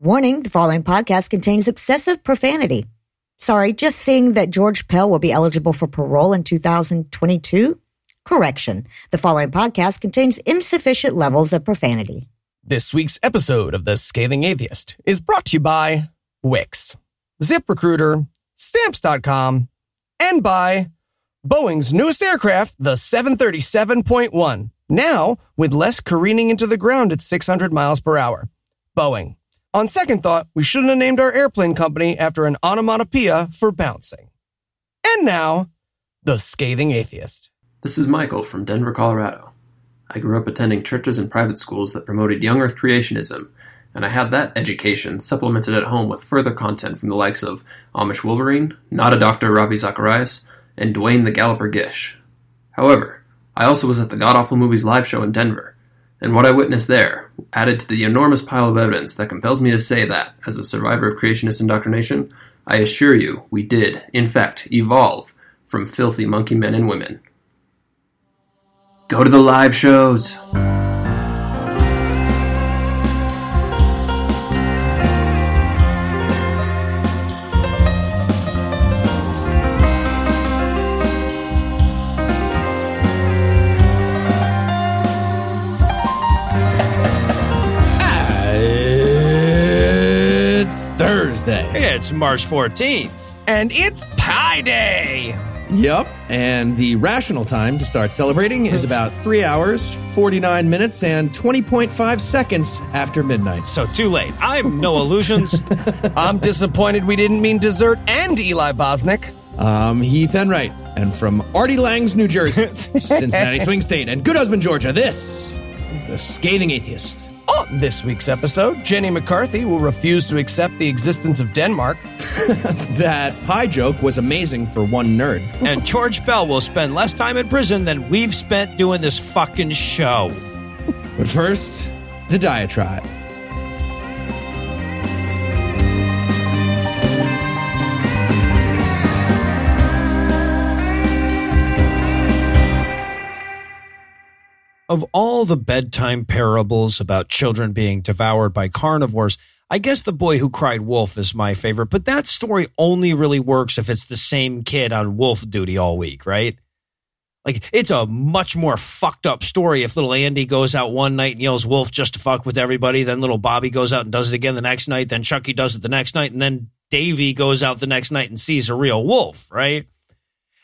Warning the following podcast contains excessive profanity. Sorry, just seeing that George Pell will be eligible for parole in 2022? Correction. The following podcast contains insufficient levels of profanity. This week's episode of The Scathing Atheist is brought to you by Wix, ZipRecruiter, Stamps.com, and by Boeing's newest aircraft, the 737.1, now with less careening into the ground at 600 miles per hour. Boeing. On second thought, we shouldn't have named our airplane company after an onomatopoeia for bouncing. And now, The Scathing Atheist. This is Michael from Denver, Colorado. I grew up attending churches and private schools that promoted young earth creationism, and I had that education supplemented at home with further content from the likes of Amish Wolverine, Not a Doctor Ravi Zacharias, and Duane the Galloper Gish. However, I also was at the God Awful Movies live show in Denver, and what I witnessed there added to the enormous pile of evidence that compels me to say that, as a survivor of creationist indoctrination, I assure you we did, in fact, evolve from filthy monkey men and women. Go to the live shows! It's March 14th. And it's Pi Day! Yep. And the rational time to start celebrating is about 3 hours, 49 minutes, and 20.5 seconds after midnight. So too late. I'm Noah Lugeons. I'm disappointed we didn't mean dessert and Eli Bosnick. I'm Heath Enright, and from Artie Lang's New Jersey, Cincinnati Swing State, and Good Husband, Georgia, this is The Scathing Atheist. On this week's episode, Jenny McCarthy will refuse to accept the existence of Denmark. That pie joke was amazing for one nerd. and George Pell will spend less time in prison than we've spent doing this fucking show. But first, the diatribe. Of all the bedtime parables about children being devoured by carnivores, I guess The Boy Who Cried Wolf is my favorite, but that story only really works if it's the same kid on wolf duty all week, right? Like, it's a much more fucked up story if little Andy goes out one night and yells wolf just to fuck with everybody, then little Bobby goes out and does it again the next night, then Chucky does it the next night, and then Davy goes out the next night and sees a real wolf, right?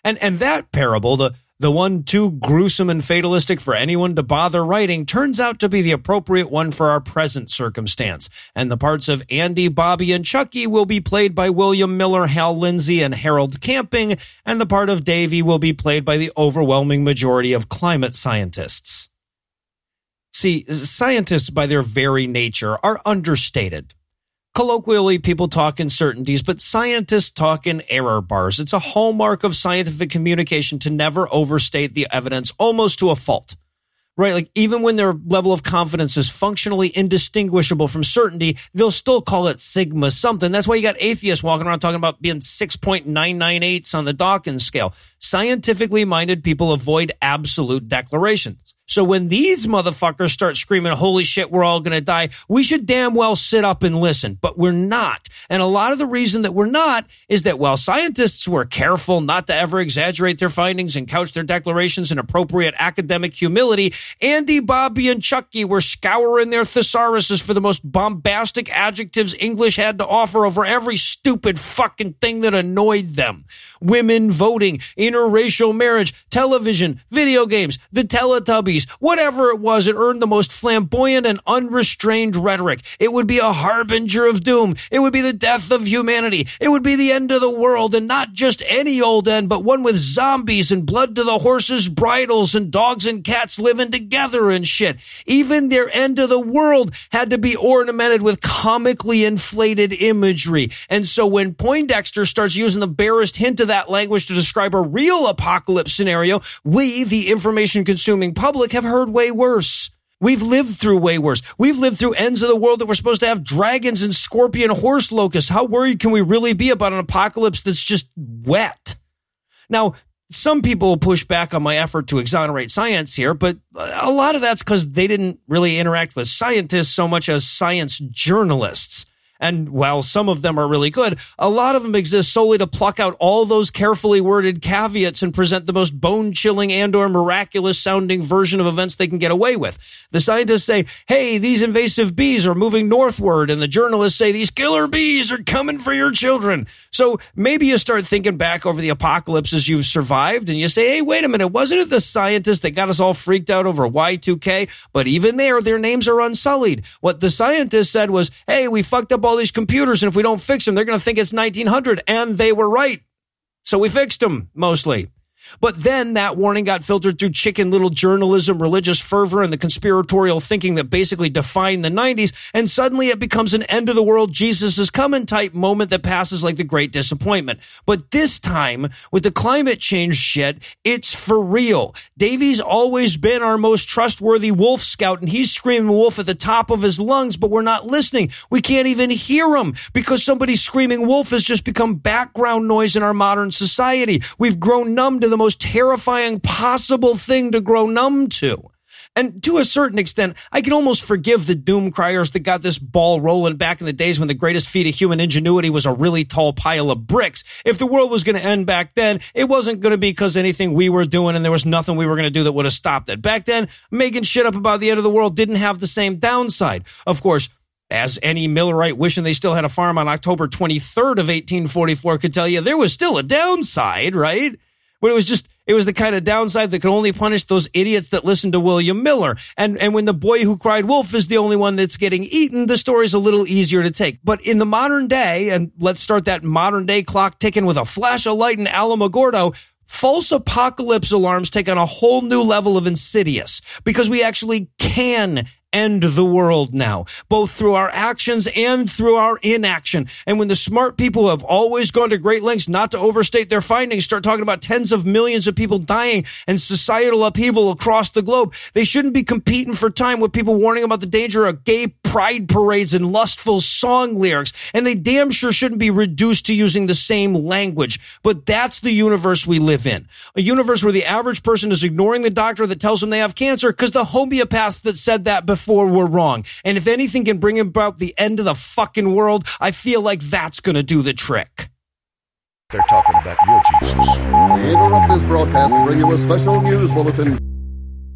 And and that parable, the the one too gruesome and fatalistic for anyone to bother writing, turns out to be the appropriate one for our present circumstance. And the parts of Andy, Bobby, and Chucky will be played by William Miller, Hal Lindsey, and Harold Camping, and the part of Davy will be played by the overwhelming majority of climate scientists. See, scientists by their very nature are understated. Colloquially, people talk in certainties, but scientists talk in error bars. It's a hallmark of scientific communication to never overstate the evidence almost to a fault. Right? Like even when their level of confidence is functionally indistinguishable from certainty, they'll still call it sigma something. That's why you got atheists walking around talking about being 6.998s on the Dawkins scale. Scientifically minded people avoid absolute declarations. So when these motherfuckers start screaming, holy shit, we're all going to die, we should damn well sit up and listen, but we're not. And a lot of the reason that we're not is that while scientists were careful not to ever exaggerate their findings and couch their declarations in appropriate academic humility, Andy, Bobby, and Chucky were scouring their thesauruses for the most bombastic adjectives English had to offer over every stupid fucking thing that annoyed them. Women voting, interracial marriage, television, video games, the Teletubbies, whatever it was, it earned the most flamboyant and unrestrained rhetoric. It would be a harbinger of doom. It would be the death of humanity. It would be the end of the world, and not just any old end, but one with zombies and blood to the horses' bridles and dogs and cats living together and shit. Even their end of the world had to be ornamented with comically inflated imagery. And so when Poindexter starts using the barest hint of that language to describe a real apocalypse scenario, we, the information consuming public, have heard way worse. We've lived through way worse. We've lived through ends of the world that were supposed to have dragons and scorpion horse locusts. How worried can we really be about an apocalypse that's just wet? Now, some people push back on my effort to exonerate science here, but a lot of that's because they didn't really interact with scientists so much as science journalists. And while some of them are really good, a lot of them exist solely to pluck out all those carefully worded caveats and present the most bone chilling and or miraculous sounding version of events they can get away with. The scientists say, hey, these invasive bees are moving northward. And the journalists say, these killer bees are coming for your children. So maybe you start thinking back over the apocalypses you've survived and you say, hey, wait a minute, wasn't it the scientists that got us all freaked out over Y2K? But even there, their names are unsullied. What the scientists said was, hey, we fucked up all these computers, and if we don't fix them, they're going to think it's 1900. And they were right. So we fixed them mostly. But then that warning got filtered through chicken little journalism, religious fervor, and the conspiratorial thinking that basically defined the 90s. And suddenly it becomes an end of the world, Jesus is coming type moment that passes like the great disappointment. But this time, with the climate change shit, it's for real. Davy's always been our most trustworthy wolf scout, and he's screaming wolf at the top of his lungs, but we're not listening. We can't even hear him because somebody screaming wolf has just become background noise in our modern society. We've grown numb to the most terrifying possible thing to grow numb to. And to a certain extent, I can almost forgive the doom criers that got this ball rolling back in the days when the greatest feat of human ingenuity was a really tall pile of bricks. If the world was going to end back then, it wasn't going to be because anything we were doing and there was nothing we were going to do that would have stopped it. Back then, making shit up about the end of the world didn't have the same downside. Of course, as any Millerite wishing they still had a farm on October 23rd of 1844 could tell you, there was still a downside, right? But it was just, it was the kind of downside that could only punish those idiots that listened to William Miller. And, and when the boy who cried wolf is the only one that's getting eaten, the story's a little easier to take. But in the modern day, and let's start that modern day clock ticking with a flash of light in Alamogordo, false apocalypse alarms take on a whole new level of insidious because we actually can end the world now, both through our actions and through our inaction. And when the smart people who have always gone to great lengths not to overstate their findings start talking about tens of millions of people dying and societal upheaval across the globe, they shouldn't be competing for time with people warning about the danger of gay pride parades and lustful song lyrics. And they damn sure shouldn't be reduced to using the same language. But that's the universe we live in. A universe where the average person is ignoring the doctor that tells them they have cancer because the homeopaths that said that before before we're wrong. And if anything can bring about the end of the fucking world, I feel like that's going to do the trick. They're talking about your Jesus. We interrupt this broadcast to bring you a special news bulletin.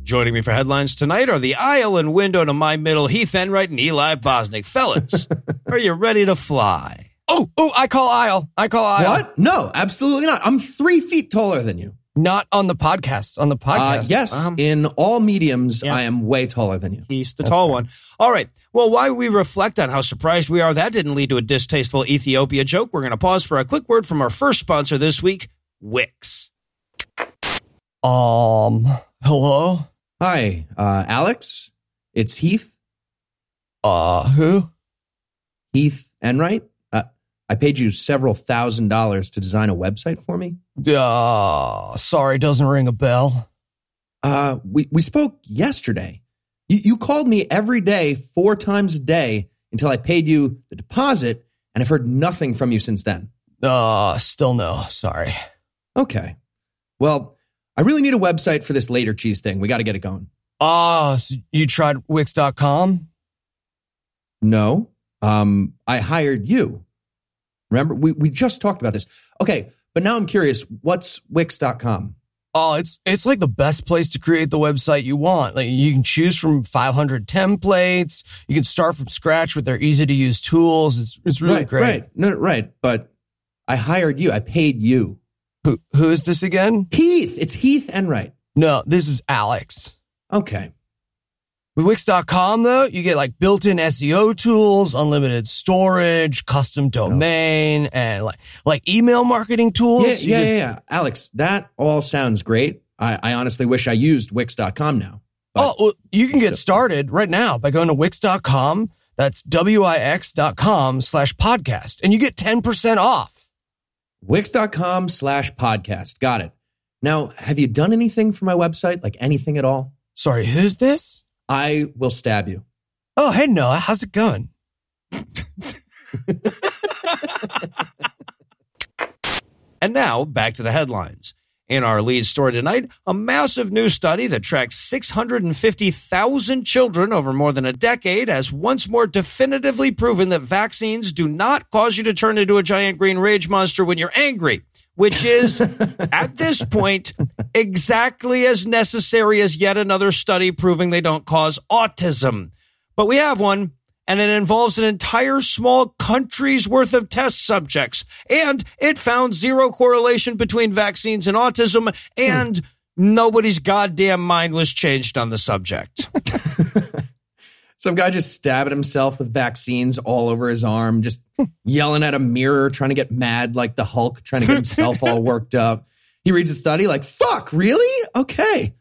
Joining me for headlines tonight are the aisle and window to my middle, Heath Enright and Eli Bosnick. Fellas, are you ready to fly? Oh, oh, I call aisle. I call aisle. What? No, absolutely not. I'm three feet taller than you. Not on the podcast. On the Uh, podcast. yes, Um, in all mediums, yeah. I am way taller than you. He's the That's tall fair. one. All right. Well, while we reflect on how surprised we are that didn't lead to a distasteful Ethiopia joke, we're going to pause for a quick word from our first sponsor this week, Wix. Um, hello? Hi, uh, Alex. It's Heath. Uh, who? Heath Enright. Uh, I paid you several thousand dollars to design a website for me. Uh, sorry, doesn't ring a bell. Uh, we, we spoke yesterday. You, you called me every day, four times a day, until I paid you the deposit, and I've heard nothing from you since then. Uh, still no, sorry. Okay. Well, I really need a website for this later cheese thing. We got to get it going. Ah, so you tried Wix.com? No. Um, I hired you. Remember, we, we just talked about this. Okay, but now I'm curious, what's Wix.com? Oh, it's it's like the best place to create the website you want. Like you can choose from 500 templates. You can start from scratch with their easy to use tools. It's it's really right, great. right. No, right. But I hired you. I paid you. Who who is this again? Heath. It's Heath Enright. No, this is Alex. Okay. With Wix.com though, you get like built-in SEO tools, unlimited storage, custom oh. domain, and like like email marketing tools. Yeah, You yeah, yeah, yeah. Alex, that all sounds great. I, I honestly wish I used Wix.com now. Oh, well, you can get started right now by going to Wix.com. That's W-I-X.com slash podcast. And you get 10% off. Wix.com slash podcast. Got it. Now, have you done anything for my website? Like anything at all? Sorry, who's this? I will stab you. Oh, hey, Noah. How's it going? And now back to the headlines. In our lead story tonight, a massive new study that tracks 650,000 children over more than a decade has once more definitively proven that vaccines do not cause you to turn into a giant green rage monster when you're angry, which is, at this point, exactly as necessary as yet another study proving they don't cause autism. But we have one and it involves an entire small country's worth of test subjects. And it found zero correlation between vaccines and autism, and nobody's goddamn mind was changed on the subject. Some guy just stabbing himself with vaccines all over his arm, just yelling at a mirror, trying to get mad like the Hulk, trying to get himself all worked up. He reads the study like, fuck, really? Okay.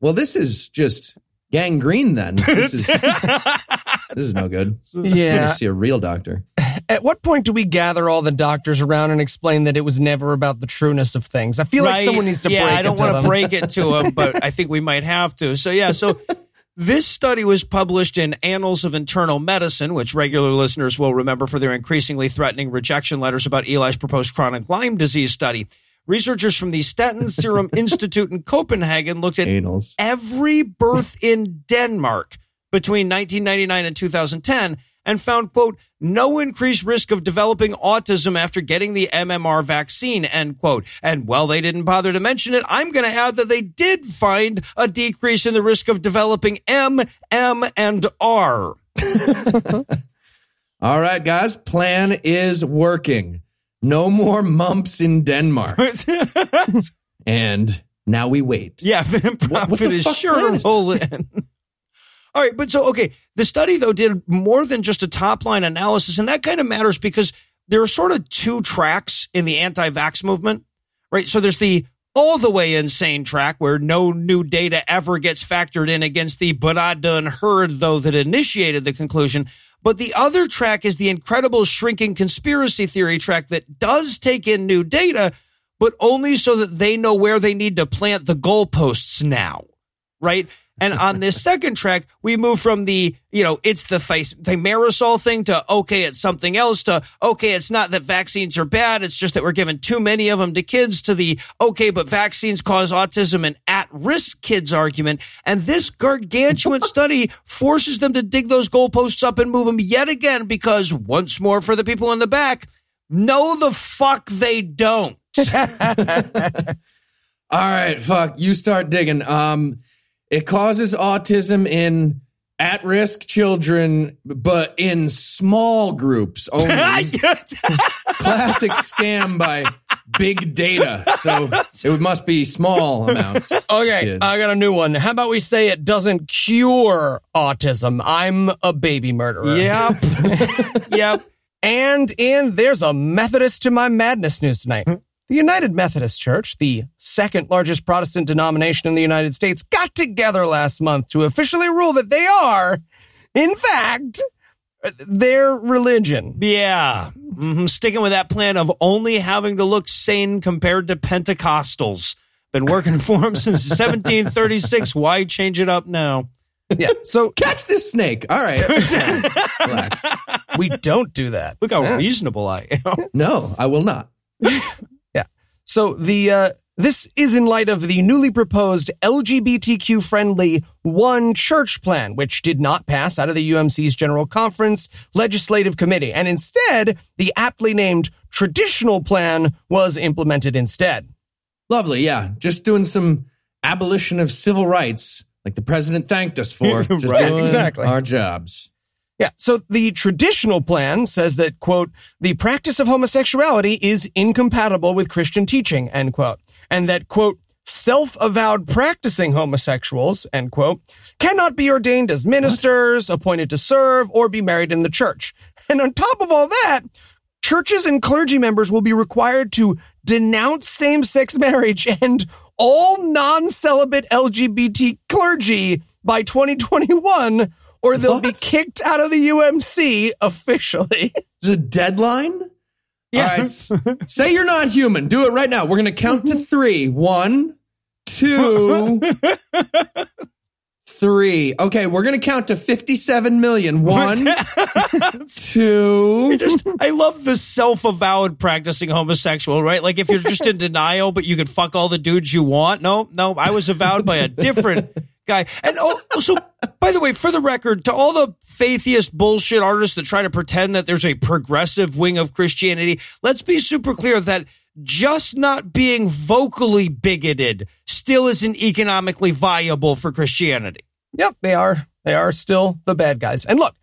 Well, this is just gangrene then. This is, this is no good. I'm Yeah. to see a real doctor. At what point do we gather all the doctors around and explain that it was never about the trueness of things? I feel like someone needs to yeah, break I don't it to want them. to break it to him, but I think we might have to. So yeah, so this study was published in Annals of Internal Medicine, which regular listeners will remember for their increasingly threatening rejection letters about Eli's proposed chronic Lyme disease study. Researchers from the Statens Serum Institute in Copenhagen looked at Anals. every birth in Denmark between 1999 and 2010 and found, quote, no increased risk of developing autism after getting the MMR vaccine, end quote. And while they didn't bother to mention it, I'm going to add that they did find a decrease in the risk of developing M, M, and R. All right, guys, plan is working. No more mumps in Denmark. and now we wait. Yeah, the what profit the is sure plan to is roll in. All right, but so okay, the study though did more than just a top line analysis, and that kind of matters because there are sort of two tracks in the anti-vax movement, right? So there's the all the way insane track where no new data ever gets factored in against the but I done heard though that initiated the conclusion. But the other track is the incredible shrinking conspiracy theory track that does take in new data, but only so that they know where they need to plant the goalposts now. Right. And on this second track, we move from the, you know, it's the face, thimerosal thing to, okay, it's something else to, okay, it's not that vaccines are bad. It's just that we're giving too many of them to kids to the, okay, but vaccines cause autism and at risk kids argument. And this gargantuan study forces them to dig those goalposts up and move them yet again because once more for the people in the back, no, the fuck they don't. All right, fuck. You start digging. Um, it causes autism in at-risk children, but in small groups only. Classic scam by big data. So it must be small amounts. Okay, kids. I got a new one. How about we say it doesn't cure autism? I'm a baby murderer. yep. yep. And in there's a Methodist to my madness news tonight. The United Methodist Church, the second largest Protestant denomination in the United States, got together last month to officially rule that they are, in fact, their religion. Yeah. hmm Sticking with that plan of only having to look sane compared to Pentecostals. Been working for them since 1736. Why change it up now? Yeah, so Catch this snake. All right. Relax. we don't do that. Look how Yeah. reasonable I am. No, I will not. So the uh, this is in light of the newly proposed LGBTQ friendly One Church plan, which did not pass out of the UMC's General Conference Legislative Committee, and instead the aptly named Traditional Plan was implemented instead. Lovely. Yeah. Just doing some abolition of civil rights, like the president thanked us for. Just Right. doing Exactly. our jobs. Yeah. So the traditional plan says that, quote, the practice of homosexuality is incompatible with Christian teaching, end quote. And that, quote, self-avowed practicing homosexuals, end quote, cannot be ordained as ministers, appointed to serve, or be married in the church. And on top of all that, churches and clergy members will be required to denounce same-sex marriage and all non-celibate LGBT clergy by 2021 or they'll be kicked out of the UMC officially. There's a deadline? Right. Say you're not human. Do it right now. We're going to count to three. One, two, three. Okay, we're gonna count to fifty-seven million. One, two. just I love the self-avowed practicing homosexual, right? Like if you're just in denial, but you can fuck all the dudes you want. No, no, I was avowed by a different guy. And oh, oh so by the way, for the record, to all the faithiest bullshit artists that try to pretend that there's a progressive wing of Christianity, let's be super clear that just not being vocally bigoted still isn't economically viable for Christianity. Yep, they are. They are still the bad guys. And look,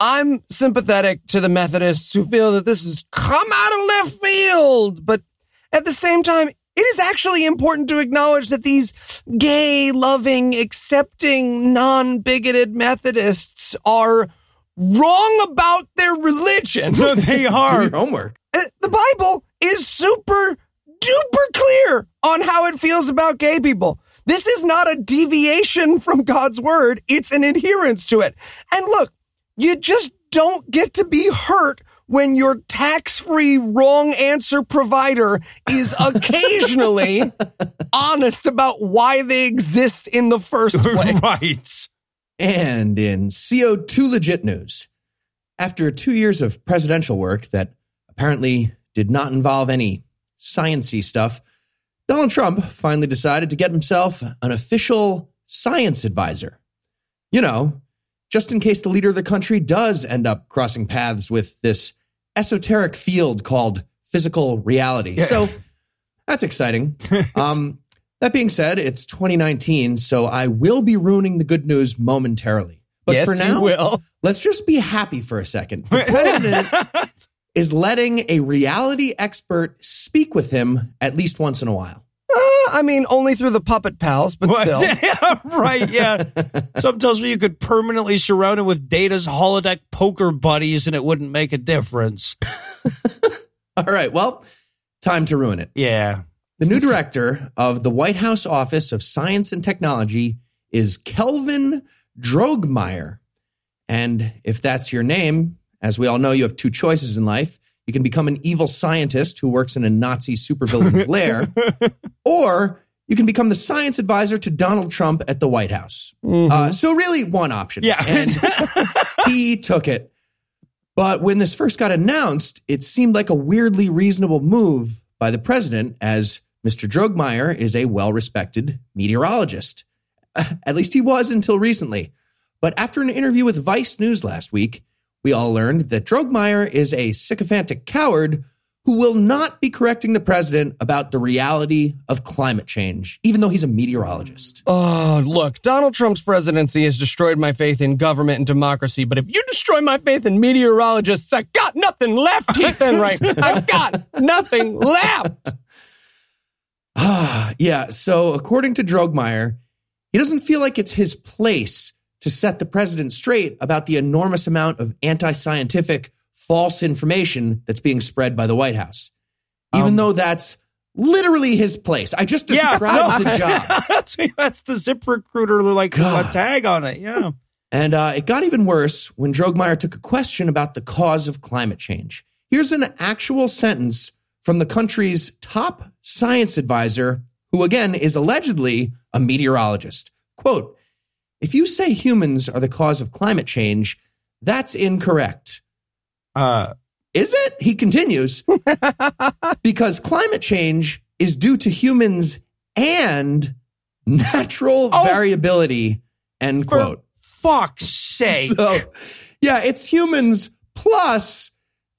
I'm sympathetic to the Methodists who feel that this has come out of left field, but at the same time, it is actually important to acknowledge that these gay, loving, accepting, non bigoted Methodists are wrong about their religion. No, they Do are. your homework. Uh, the Bible is super duper clear on how it feels about gay people. This is not a deviation from God's word, it's an adherence to it. And look, you just don't get to be hurt when your tax free wrong answer provider is occasionally honest about why they exist in the first place. right. And in CO2 legit news, after two years of presidential work that apparently did not involve any sciency stuff, Donald Trump finally decided to get himself an official science advisor. You know, just in case the leader of the country does end up crossing paths with this esoteric field called physical reality. So that's exciting. um, that being said, it's 2019, so I will be ruining the good news momentarily. But yes, for now, let's just be happy for a second. The president is letting a reality expert speak with him at least once in a while. Uh, I mean, only through the puppet pals, but What? still. Yeah, right, yeah. Some tells me you could permanently surround it with Data's holodeck poker buddies and it wouldn't make a difference. All right, well, time to ruin it. Yeah. The new director of the White House Office of Science and Technology is Kelvin Droegemeier. And if that's your name, as we all know, you have two choices in life. You can become an evil scientist who works in a Nazi supervillain's lair, or you can become the science advisor to Donald Trump at the White House. Uh, so, really, one option. Yeah. And he took it. But when this first got announced, it seemed like a weirdly reasonable move by the president, as Mr. Droegemeier is a well respected meteorologist. At least he was until recently. But after an interview with Vice News last week, we all learned that Droegemeier is a sycophantic coward who will not be correcting the president about the reality of climate change, even though he's a meteorologist. Oh, look, Donald Trump's presidency has destroyed my faith in government and democracy, but if you destroy my faith in meteorologists, I got nothing left, Ethan, right? I've got nothing left. Ah, yeah. So, according to Droegemeier, he doesn't feel like it's his place to set the president straight about the enormous amount of anti scientific false information that's being spread by the White House, even Um, though that's literally his place. I just Yeah. described no. the job. that's, that's the zip recruiter like a tag on it. Yeah. And uh, it got even worse when Droegemeier took a question about the cause of climate change. Here's an actual sentence from the country's top science advisor, who again is allegedly a meteorologist. Quote If you say humans are the cause of climate change, that's incorrect. Uh, Is it? He continues, because climate change is due to humans and natural Oh. variability. End for quote. fuck's sake. So, yeah, it's humans plus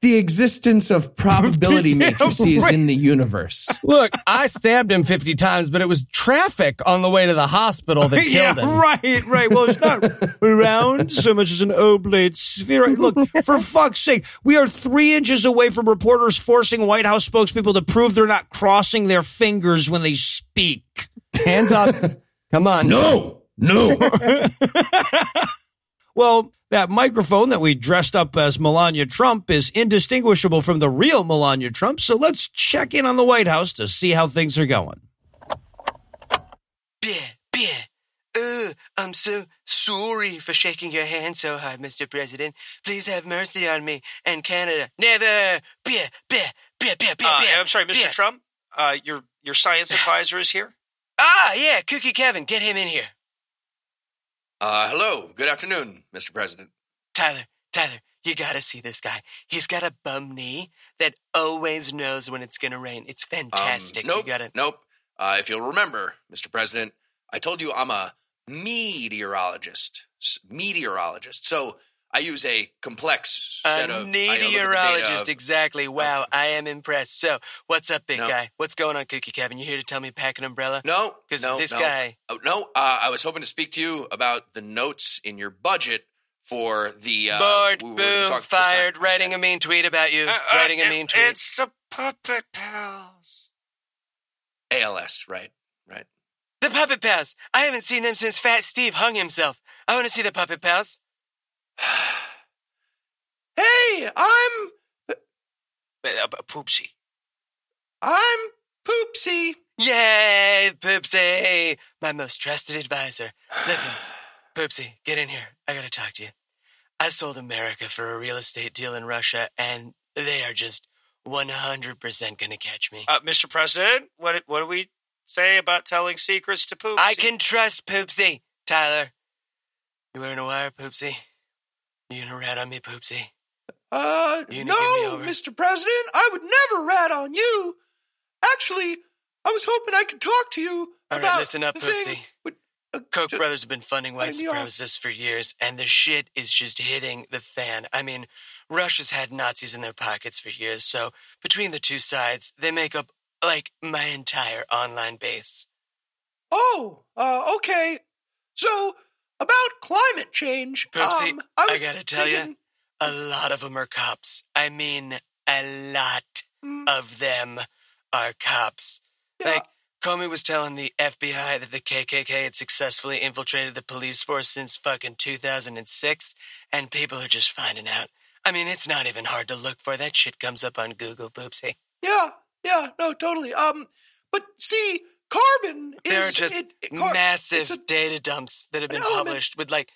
the existence of probability matrices right. in the universe. Look, I stabbed him 50 times, but it was traffic on the way to the hospital that yeah, killed him. right, right. Well, it's not round so much as an oblate sphere. Look, for fuck's sake, we are three inches away from reporters forcing White House spokespeople to prove they're not crossing their fingers when they speak. Hands up. Come on. No, no. Well, that microphone that we dressed up as Melania Trump is indistinguishable from the real Melania Trump, so let's check in on the White House to see how things are going. Beer, beer. Uh, I'm so sorry for shaking your hand so hard, Mr. President. Please have mercy on me and Canada. Never. Beer, beer, beer, beer, beer, Uh. I'm sorry, Mr. beer. Trump. Uh, your your science advisor is here. Ah, yeah, Cookie Kevin, get him in here. Uh, hello. Good afternoon, Mr. President. Tyler, Tyler, you gotta see this guy. He's got a bum knee that always knows when it's gonna rain. It's fantastic. Um, nope. Gotta. Nope. Uh, if you'll remember, Mr. President, I told you I'm a meteorologist. Meteorologist. So I use a complex set A of I look at the data meteorologist, exactly. Wow, I am impressed. So, what's up, big No. guy? What's going on, Cookie Kevin? You here to tell me pack an umbrella? No, 'Cause no, this no. guy- Oh, no, uh, I was hoping to speak to you about the notes in your budget for the uh, Bored, we boom, talking- fired, Okay. writing a mean tweet about you. writing a mean tweet. Uh, It's the puppet pals. ALS, right, right. The Puppet Pals. I haven't seen them since Fat Steve hung himself. I want to see the Puppet Pals. Hey, I'm Uh, Poopsie. I'm Poopsie. Yay, Poopsie, my most trusted advisor. Listen, Poopsie, get in here. I gotta talk to you. I sold America for a real estate deal in Russia, and they are just 100% gonna catch me. Uh, Mr. President, what what do we say about telling secrets to Poopsie? I can trust Poopsie. Tyler, you wearing a wire, Poopsie? You gonna rat on me, Poopsie? Uh, You gonna give me no. Mr. President, I would never rat on you. Actually, I was hoping I could talk to you All about right, listen up, the thing Poopsie. with- uh, Koch brothers have been funding white supremacists for years, and the shit is just hitting the fan. I mean, Russia's had Nazis in their pockets for years, so between the two sides, they make up like my entire online base. Oh, uh, okay. So about climate change, Poopsie, um, I I, was gotta tell thinking, you, a lot of them are cops. I mean, a lot Mm, of them are cops. yeah, Like, Comey was telling the FBI that the KKK had successfully infiltrated the police force since fucking 2006, and people are just finding out. I mean, it's not even hard to look for. That shit comes up on Google, Poopsie. yeah, yeah, no, totally. Um, but see, carbon is There are just it, it- car- massive a- data dumps that have been published with like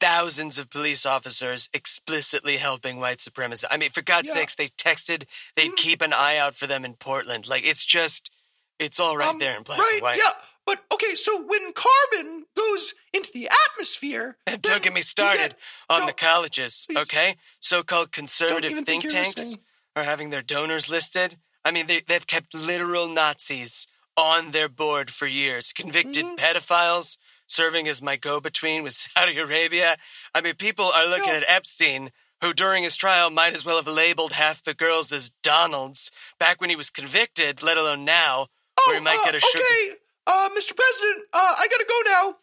thousands of police officers explicitly helping white supremacists. I mean, for God's Yeah. sakes, they texted they'd Mhm. keep an eye out for them in Portland. Like, it's just, it's all right um, there in black right, and white. yeah. But okay, so when carbon goes into the atmosphere, And don't get me started on the colleges, please. okay? So called conservative think think tanks listening. are having their donors listed. I mean, they, they've kept literal Nazis on their board for years, convicted Mhm. pedophiles serving as my go between with Saudi Arabia. I mean, people are looking Yeah. at Epstein. Who during his trial might as well have labeled half the girls as Donalds back when he was convicted, let alone now, Oh, where he might uh, get a sugar. okay, uh, Mr. President, uh, I gotta go now.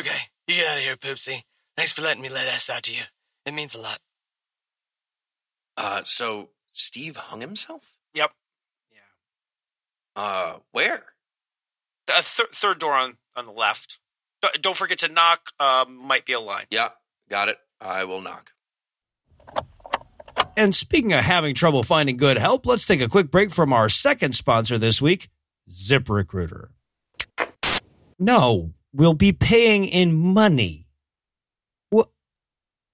Okay, you get out of here, Poopsie. Thanks for letting me let S out to you. It means a lot. Uh, so Steve hung himself? Yep. Yeah. Uh, where? The th- third door on on the left. D- Don't forget to knock. Um, might be a line. Yeah, got it. I will knock. And speaking of having trouble finding good help, let's take a quick break from our second sponsor this week, ZipRecruiter. No, we'll be paying in money. Well,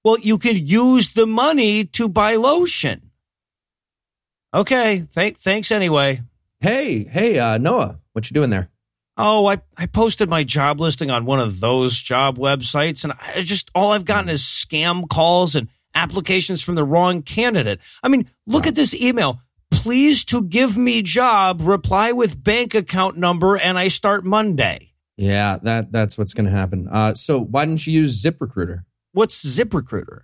well, you can use the money to buy lotion. Okay, thank, thanks anyway. Hey, hey, uh, Noah, what you doing there? Oh, I, I posted my job listing on one of those job websites, and I just all I've gotten is scam calls and applications from the wrong candidate. I mean, look at this email. Please to give me job, reply with bank account number, and I start Monday. Yeah, that that's what's going to happen. Uh, so why didn't you use ZipRecruiter? What's ZipRecruiter?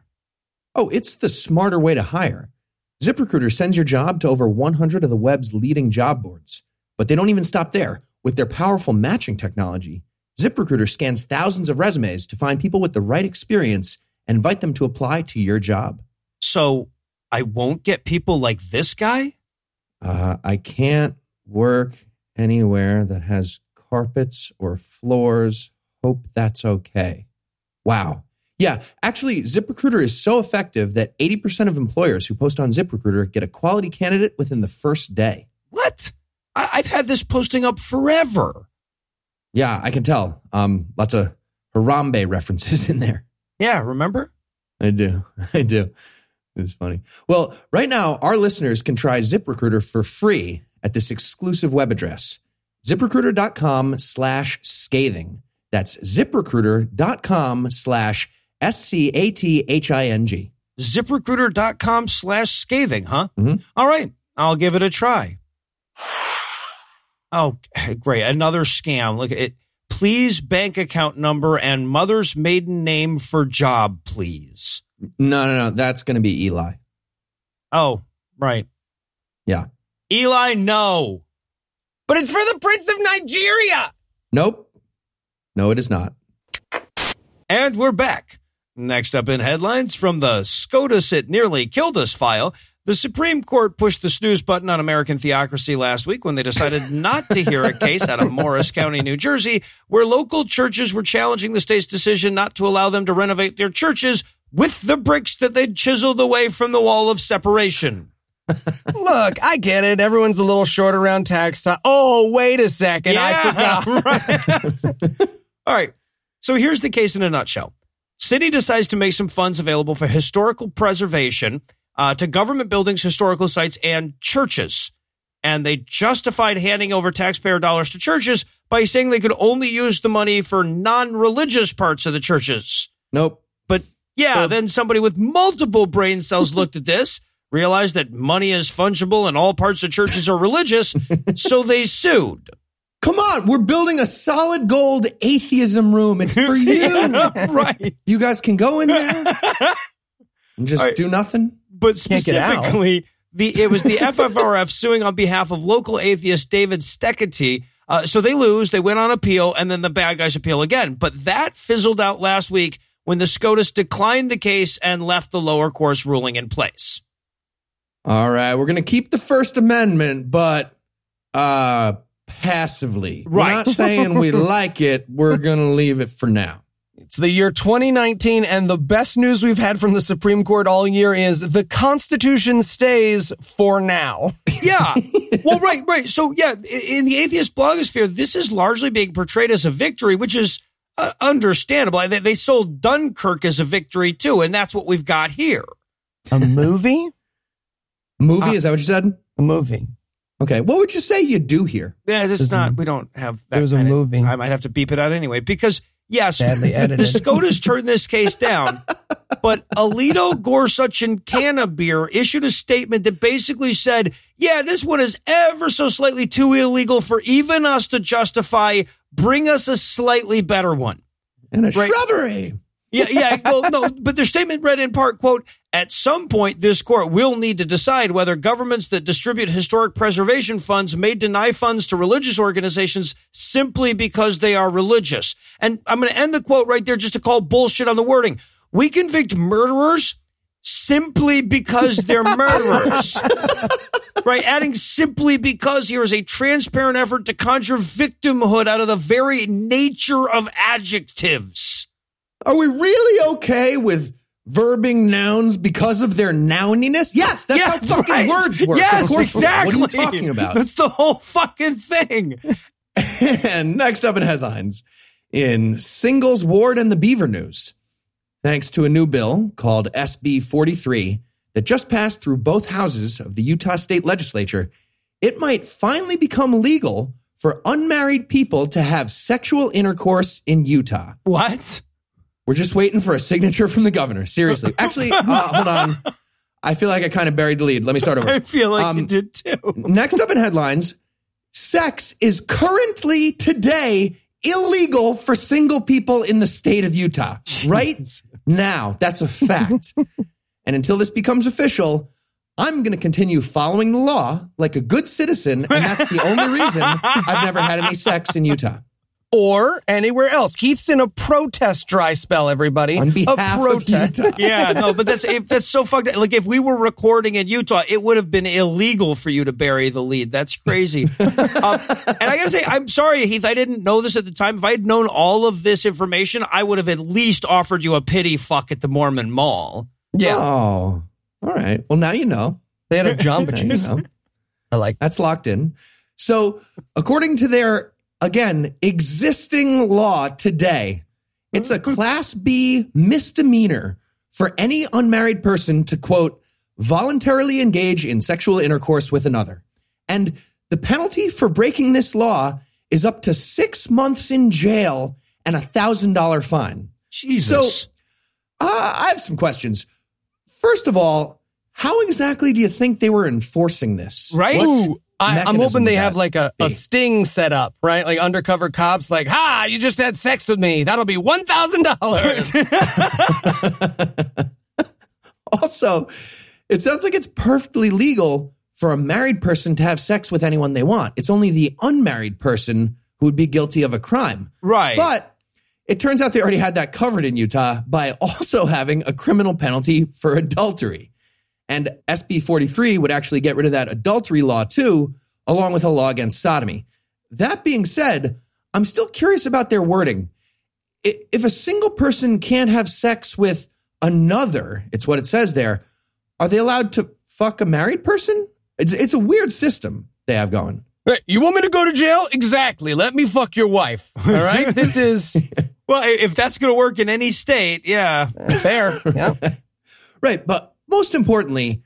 Oh, it's the smarter way to hire. ZipRecruiter sends your job to over 100 of the web's leading job boards. But they don't even stop there. With their powerful matching technology, ZipRecruiter scans thousands of resumes to find people with the right experience and invite them to apply to your job. So I won't get people like this guy? Uh, I can't work anywhere that has carpets or floors. Hope that's okay. Wow. Yeah, actually, ZipRecruiter is so effective that 80% of employers who post on ZipRecruiter get a quality candidate within the first day. What? I- I've had this posting up forever. Yeah, I can tell. Um, lots of Harambe references in there. Yeah, remember? I do. I do. It was funny. Well, right now, our listeners can try ZipRecruiter for free at this exclusive web address, ziprecruiter.com slash scathing. That's ziprecruiter.com slash S-C-A-T-H-I-N-G. ZipRecruiter.com slash scathing, huh? Mhm. All right, I'll give it a try. Oh, great. Another scam. Look at it. Please bank account number and mother's maiden name for job, please. No, no, no. That's going to be Eli. Oh, right. Yeah. Eli, no. But it's for the Prince of Nigeria. Nope. No, it is not. And we're back. Next up in headlines from the SCOTUS It Nearly Killed Us file, the Supreme Court pushed the snooze button on American theocracy last week when they decided not to hear a case out of Morris County, New Jersey, where local churches were challenging the state's decision not to allow them to renovate their churches with the bricks that they'd chiseled away from the wall of separation. Look, I get it. Everyone's a little short around tax time. Oh, wait a second. I forgot. right. All right. So here's the case in a nutshell. City decides to make some funds available for historical preservation uh, to government buildings, historical sites, and churches. And they justified handing over taxpayer dollars to churches by saying they could only use the money for non religious parts of the churches. Nope. But yeah, then somebody with multiple brain cells looked at this, realized that money is fungible and all parts of churches are religious, so they sued. Come on. We're building a solid gold atheism room. It's for you. right. You guys can go in there and just All right. do nothing. but Can't get out. specifically the it was the FFRF suing on behalf of local atheist David Steketee. Uh, so they lose, they went on appeal, and then the bad guys appeal again. But that fizzled out last week when the SCOTUS declined the case and left the lower court's ruling in place. All right. We're going to keep the First Amendment, but uh passively. We're Right. not saying we like it. We're going to leave it for now. It's the year 2019, and the best news we've had from the Supreme Court all year is the Constitution stays for now. Yeah. well, right, right. So, yeah, in the atheist blogosphere, this is largely being portrayed as a victory, which is uh, understandable. They, they sold Dunkirk as a victory, too, and that's what we've got here. A movie? Movie, Uh, is that what you said? A movie. Okay. What would you say you do here? Yeah, this is There's a- not. We don't have that. there's a kind of movie. time. I'd have to beep it out anyway because yes, Badly the edited. SCOTUS turned this case down, but Alito, Gorsuch, and Cannabeer issued a statement that basically said, "Yeah, this one is ever so slightly too illegal for even us to justify. Bring us a slightly better one." And a Right. shrubbery. Yeah, yeah. Well, no, but their statement read in part, quote, at some point, this court will need to decide whether governments that distribute historic preservation funds may deny funds to religious organizations simply because they are religious. And I'm going to end the quote right there just to call bullshit on the wording. We convict murderers simply because they're murderers. right? Adding simply because here is a transparent effort to conjure victimhood out of the very nature of adjectives. Are we really okay with verbing nouns because of their nouniness? Yes, that's Yeah, how fucking right. words work. Yes, Of course we are. exactly. What are you talking about? That's the whole fucking thing. and next up in headlines, in Singles Ward and the Beaver News, thanks to a new bill called SB 43 that just passed through both houses of the Utah State Legislature, it might finally become legal for unmarried people to have sexual intercourse in Utah. What? We're just waiting for a signature from the governor. Seriously. Actually, uh, hold on. I feel like I kind of buried the lead. Let me start over. I feel like Um, you did too. Next up in headlines, sex is currently today illegal for single people in the state of Utah. Right now, that's a fact. and until this becomes official, I'm going to continue following the law like a good citizen, and that's the only reason I've never had any sex in Utah. Or anywhere else. Keith's in a protest dry spell, everybody. On a behalf of. Utah. Yeah, no, but that's if that's so fucked. up. Like if we were recording in Utah, it would have been illegal for you to bury the lead. That's crazy. um, and I gotta say, I'm sorry, Heath. I didn't know this at the time. If I had known all of this information, I would have at least offered you a pity fuck at the Mormon Mall. Yeah. Oh, all right. Well, now you know. They had a Jamba Now you Juice. know. I like That's locked in. So, according to their, again, existing law today, it's a class B misdemeanor for any unmarried person to, quote, voluntarily engage in sexual intercourse with another. And the penalty for breaking this law is up to six months in jail and a thousand dollar fine. Jesus. So uh, I have some questions. First of all, how exactly do you think they were enforcing this? Right? Ooh, I, I'm hoping they have like a, a sting set up, right? Like undercover cops, like, ha, you just had sex with me. That'll be $1,000. Also, it sounds like it's perfectly legal for a married person to have sex with anyone they want. It's only the unmarried person who would be guilty of a crime. right. But it turns out they already had that covered in Utah by also having a criminal penalty for adultery. And SB 43 would actually get rid of that adultery law too, along with a law against sodomy. That being said, I'm still curious about their wording. If a single person can't have sex with another, it's what it says there, are they allowed to fuck a married person? It's, it's a weird system they have going. Right, you want me to go to jail? Exactly. Let me fuck your wife. All right. This is well, if that's going to work in any state, yeah. fair. Yeah. Right. But most importantly,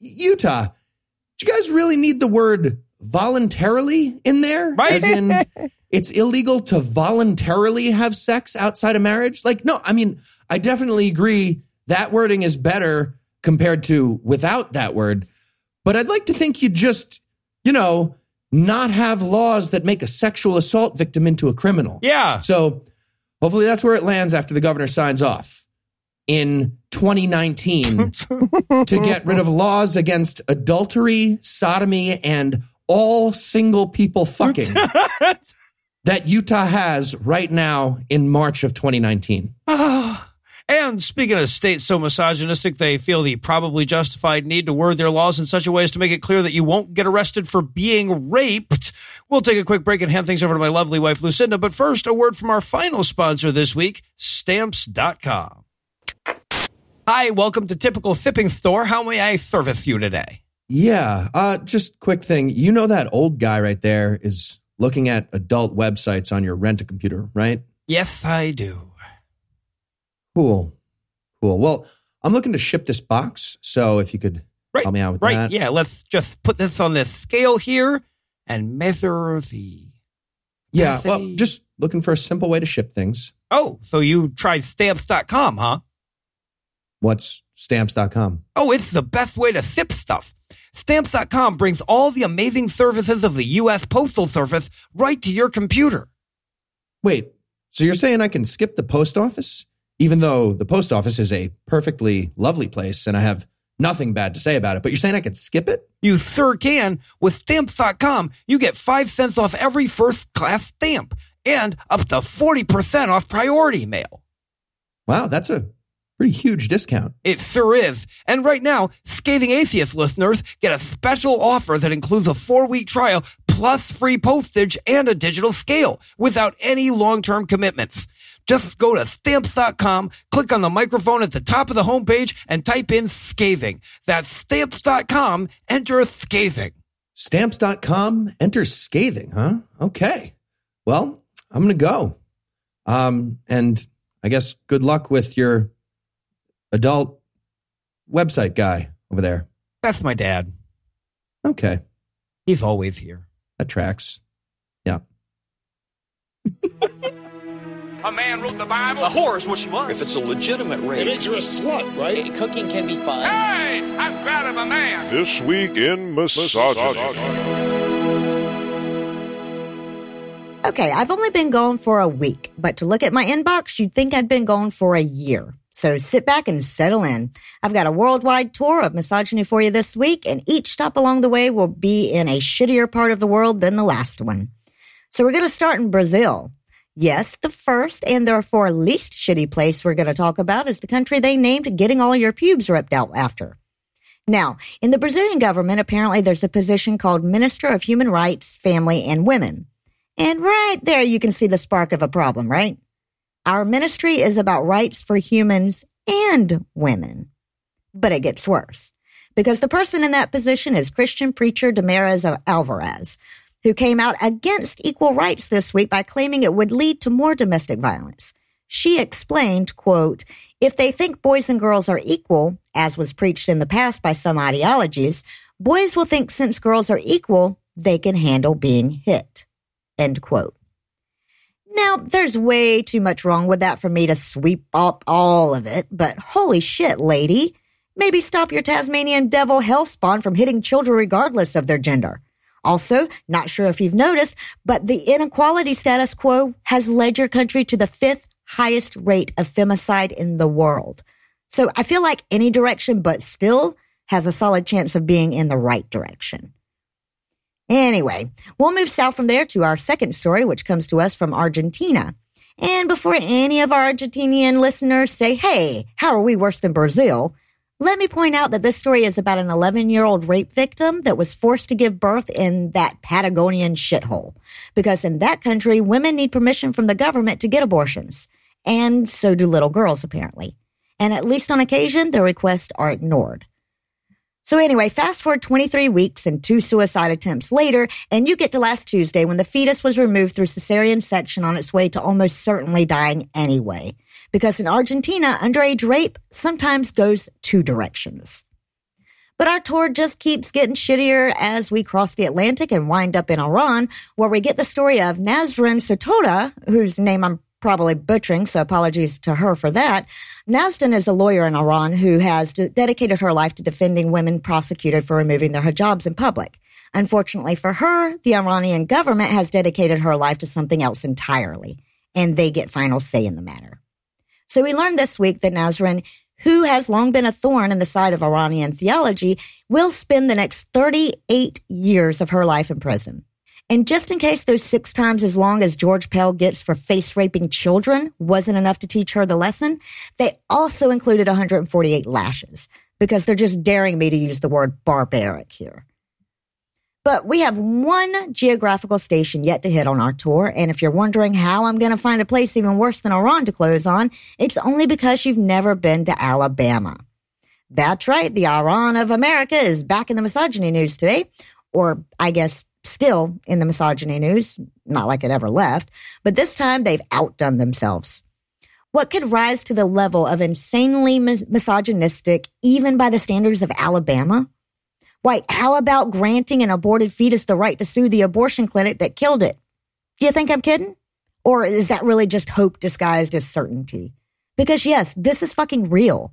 Utah, do you guys really need the word voluntarily in there? Right. As in, it's illegal to voluntarily have sex outside of marriage? Like, no, I mean, I definitely agree that wording is better compared to without that word. But I'd like to think you'd just, you know, not have laws that make a sexual assault victim into a criminal. Yeah. So hopefully that's where it lands after the governor signs off in 2019 to get rid of laws against adultery, sodomy, and all single people fucking that Utah has right now in March of 2019. and speaking of states so misogynistic, they feel the probably justified need to word their laws in such a way as to make it clear that you won't get arrested for being raped. We'll take a quick break and hand things over to my lovely wife, Lucinda. But first, a word from our final sponsor this week, Stamps.com. Hi, welcome to Typical Sipping Store. How may I service you today? Yeah, uh, just quick thing. You know that old guy right there is looking at adult websites on your rent a computer, right? Yes, I do. Cool. Cool. Well, I'm looking to ship this box. So if you could Right, help me out with right. that. Yeah, let's just put this on this scale here and measure the. Yeah. Well, just looking for a simple way to ship things. Oh, so you tried stamps.com, huh? What's stamps.com? Oh, it's the best way to ship stuff. Stamps.com brings all the amazing services of the U.S. Postal Service right to your computer. Wait, so you're saying I can skip the post office? Even though the post office is a perfectly lovely place and I have nothing bad to say about it, but you're saying I could skip it? You sure can. With Stamps.com, you get 5 cents off every first class stamp and up to 40% off priority mail. Wow, that's a pretty huge discount. It sure is. And right now, Scathing Atheist listeners get a special offer that includes a four week trial plus free postage and a digital scale without any long term commitments. Just go to stamps.com, click on the microphone at the top of the homepage, and type in scathing. That's stamps.com, enter scathing. Stamps.com, enter scathing, huh? Okay. Well, I'm going to go. Um, and I guess good luck with your adult website guy over there. That's my dad. Okay. He's always here. That tracks. Yeah. A man wrote the Bible. A whore is what she was. If it's a legitimate It rape, makes you a slut, right? Eh, cooking can be fun. Hey, I'm proud of a man. This week in misogyny. Okay, I've only been gone for a week, but to look at my inbox, you'd think I'd been gone for a year. So sit back and settle in. I've got a worldwide tour of misogyny for you this week, and each stop along the way will be in a shittier part of the world than the last one. So we're going to start in Brazil. Yes, the first and therefore least shitty place we're going to talk about is the country they named getting all your pubes ripped out after. Now, in the Brazilian government, apparently there's a position called Minister of Human Rights, Family, and Women. And right there, you can see the spark of a problem, right? Our ministry is about rights for humans and women. But it gets worse because the person in that position is Christian preacher Damares Alvarez, who came out against equal rights this week by claiming it would lead to more domestic violence. She explained, quote, if they think boys and girls are equal, as was preached in the past by some ideologies, boys will think since girls are equal, they can handle being hit. End quote. Now, there's way too much wrong with that for me to sweep up all of it, but holy shit, lady. Maybe stop your Tasmanian devil hellspawn from hitting children regardless of their gender. Also, not sure if you've noticed, but the inequality status quo has led your country to the fifth highest rate of femicide in the world. So I feel like any direction but still has a solid chance of being in the right direction. Anyway, we'll move south from there to our second story, which comes to us from Argentina. And before any of our Argentinian listeners say, hey, how are we worse than Brazil? Let me point out that this story is about an 11 year old rape victim that was forced to give birth in that Patagonian shithole. Because in that country, women need permission from the government to get abortions. And so do little girls, apparently. And at least on occasion, their requests are ignored. So anyway, fast forward 23 weeks and two suicide attempts later, and you get to last Tuesday when the fetus was removed through cesarean section on its way to almost certainly dying anyway. Because in Argentina, underage rape sometimes goes two directions. But our tour just keeps getting shittier as we cross the Atlantic and wind up in Iran, where we get the story of Nasrin Sotoudeh, whose name I'm probably butchering, so apologies to her for that. Nasrin is a lawyer in Iran who has dedicated her life to defending women prosecuted for removing their hijabs in public. Unfortunately for her, the Iranian government has dedicated her life to something else entirely, and they get final say in the matter. So we learned this week that Nasrin, who has long been a thorn in the side of Iranian theology, will spend the next 38 years of her life in prison. And just in case those six times as long as George Pell gets for face raping children wasn't enough to teach her the lesson, they also included 148 lashes because they're just daring me to use the word barbaric here. But we have one geographical station yet to hit on our tour. And if you're wondering how I'm going to find a place even worse than Iran to close on, it's only because you've never been to Alabama. That's right. The Iran of America is back in the misogyny news today. Or I guess still in the misogyny news, not like it ever left, but this time they've outdone themselves. What could rise to the level of insanely mis- misogynistic, even by the standards of Alabama? Why, how about granting an aborted fetus the right to sue the abortion clinic that killed it? Do you think I'm kidding? Or is that really just hope disguised as certainty? Because yes, this is fucking real.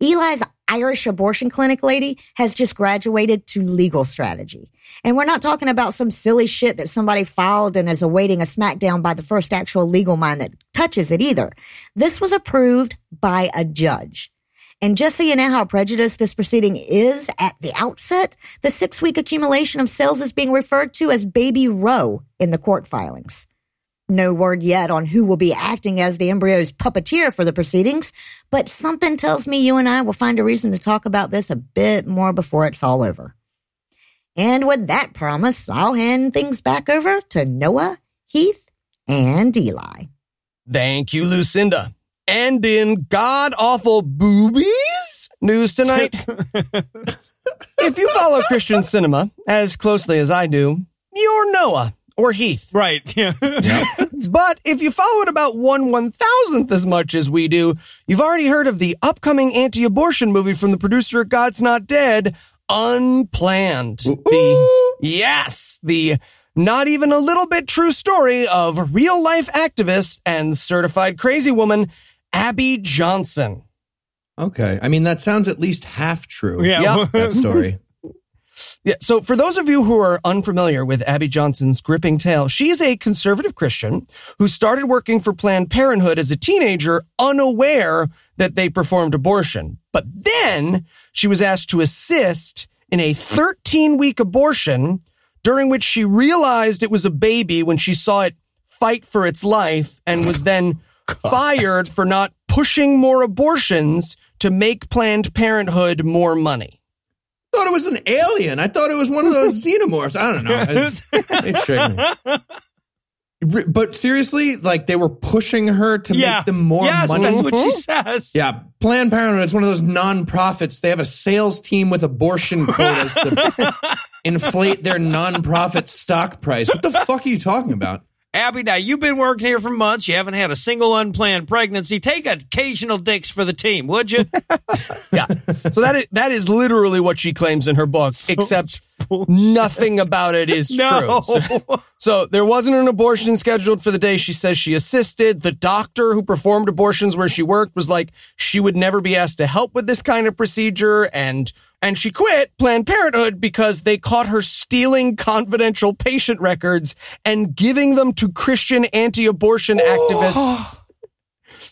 Eli's Irish abortion clinic lady has just graduated to legal strategy. And we're not talking about some silly shit that somebody filed and is awaiting a smackdown by the first actual legal mind that touches it either. This was approved by a judge. And just so you know how prejudiced this proceeding is at the outset, the six week accumulation of cells is being referred to as baby row in the court filings. No word yet on who will be acting as the embryo's puppeteer for the proceedings, but something tells me you and I will find a reason to talk about this a bit more before it's all over. And with that promise, I'll hand things back over to Noah, Heath, and Eli. Thank you, Lucinda. And in god awful boobies news tonight, if you follow Christian cinema as closely as I do, you're Noah or Heath. Right. Yeah. But if you follow it about one one thousandth as much as we do, you've already heard of the upcoming anti-abortion movie from the producer of God's Not Dead, Unplanned. The mm-hmm. yes, the not even a little bit true story of real life activist and certified crazy woman Abby Johnson. Okay. I mean, that sounds at least half true. Yeah. Yep. That story. Yeah. So for those of you who are unfamiliar with Abby Johnson's gripping tale, she is a conservative Christian who started working for Planned Parenthood as a teenager, unaware that they performed abortion. But then she was asked to assist in a 13 week abortion during which she realized it was a baby when she saw it fight for its life and was then fired for not pushing more abortions to make Planned Parenthood more money. Thought it was an alien. I thought it was one of those xenomorphs. I don't know. It, it shook me. But seriously, like they were pushing her to yeah. make them more yes, money. that's what she mm-hmm. says. Yeah, Planned Parenthood is one of those non-profits. They have a sales team with abortion quotas to inflate their non-profit stock price. What the fuck are you talking about? Abby, now you've been working here for months. You haven't had a single unplanned pregnancy. Take occasional dicks for the team, would you? Yeah. So that is, that is literally what she claims in her book, except Nothing about it is No. true. So, so there wasn't an abortion scheduled for the day she says she assisted. The doctor who performed abortions where she worked was like she would never be asked to help with this kind of procedure and and she quit Planned Parenthood because they caught her stealing confidential patient records and giving them to Christian anti-abortion oh. activists.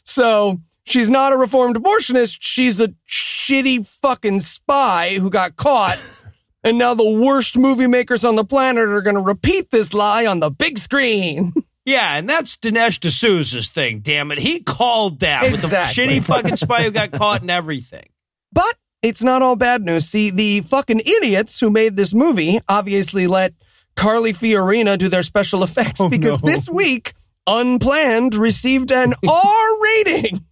So she's not a reformed abortionist. She's a shitty fucking spy who got caught. And now the worst movie makers on the planet are going to repeat this lie on the big screen. Yeah, and that's Dinesh D'Souza's thing. Damn it, he called that with the shitty fucking spy who got caught and everything. But it's not all bad news. See, the fucking idiots who made this movie obviously let Carly Fiorina do their special effects because no. this week, Unplanned received an R rating.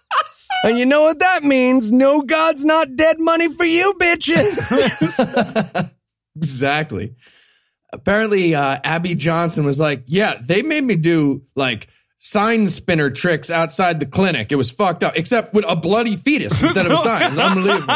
and you know what that means? No God's not dead money for you, bitches. Exactly. Apparently, uh, Abby Johnson was like, "Yeah, they made me do like sign spinner tricks outside the clinic. It was fucked up, except with a bloody fetus instead of a sign. It was unbelievable."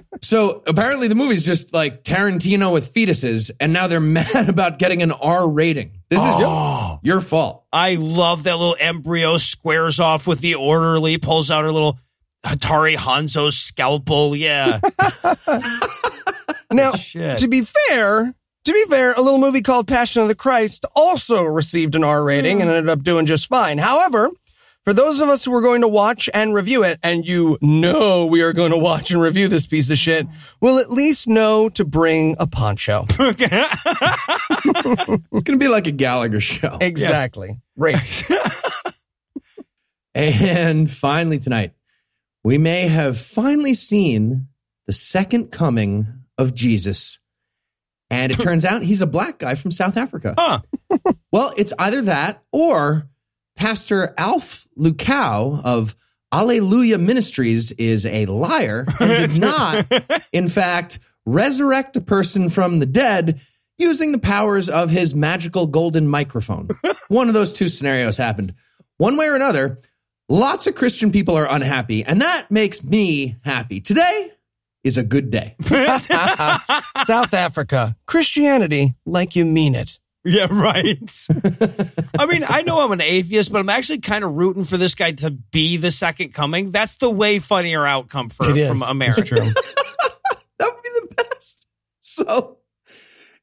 so apparently, the movie's just like Tarantino with fetuses, and now they're mad about getting an R rating. This is Oh. your fault. I love that little embryo squares off with the orderly, pulls out her little Hattori Hanzo scalpel. Yeah. now, Shit. to be fair, to be fair, a little movie called Passion of the Christ also received an R rating and hmm. ended up doing just fine. However, for those of us who are going to watch and review it, and you know we are going to watch and review this piece of shit, we'll at least know to bring a poncho. It's gonna be like a Gallagher show. Exactly. Race. And finally, tonight, we may have finally seen the second coming of Jesus. And it turns out he's a black guy from South Africa. Huh. Well, it's either that or Pastor Alf Lukau of Alleluia Ministries is a liar and did not, in fact, resurrect a person from the dead using the powers of his magical golden microphone. One of those two scenarios happened. One way or another, lots of Christian people are unhappy, and that makes me happy. Today is a good day. South Africa. Christianity like you mean it. Yeah, right. I mean, I know I'm an atheist, but I'm actually kind of rooting for this guy to be the second coming. That's the way funnier outcome for from America. that would be the best. So,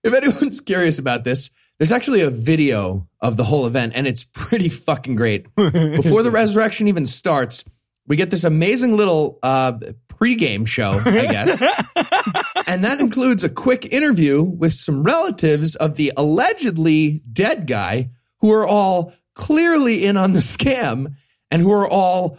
if anyone's curious about this, there's actually a video of the whole event, and it's pretty fucking great. Before the resurrection even starts, we get this amazing little uh, pregame show, I guess. and that includes a quick interview with some relatives of the allegedly dead guy who are all clearly in on the scam and who are all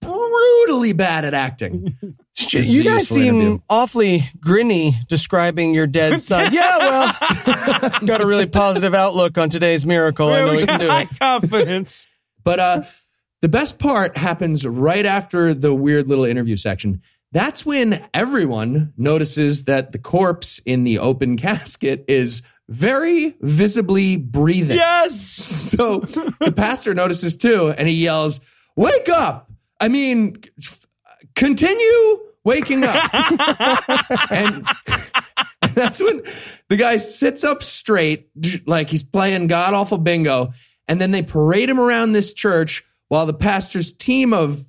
brutally bad at acting. This you guys seem interview. awfully grinny describing your dead son. yeah, well, got a really positive outlook on today's miracle. I know we can do High it. confidence. But uh, the best part happens right after the weird little interview section. That's when everyone notices that the corpse in the open casket is very visibly breathing. Yes. So the pastor notices too, and he yells, Wake up! I mean, continue waking up. and, and that's when the guy sits up straight, like he's playing god awful bingo. And then they parade him around this church while the pastor's team of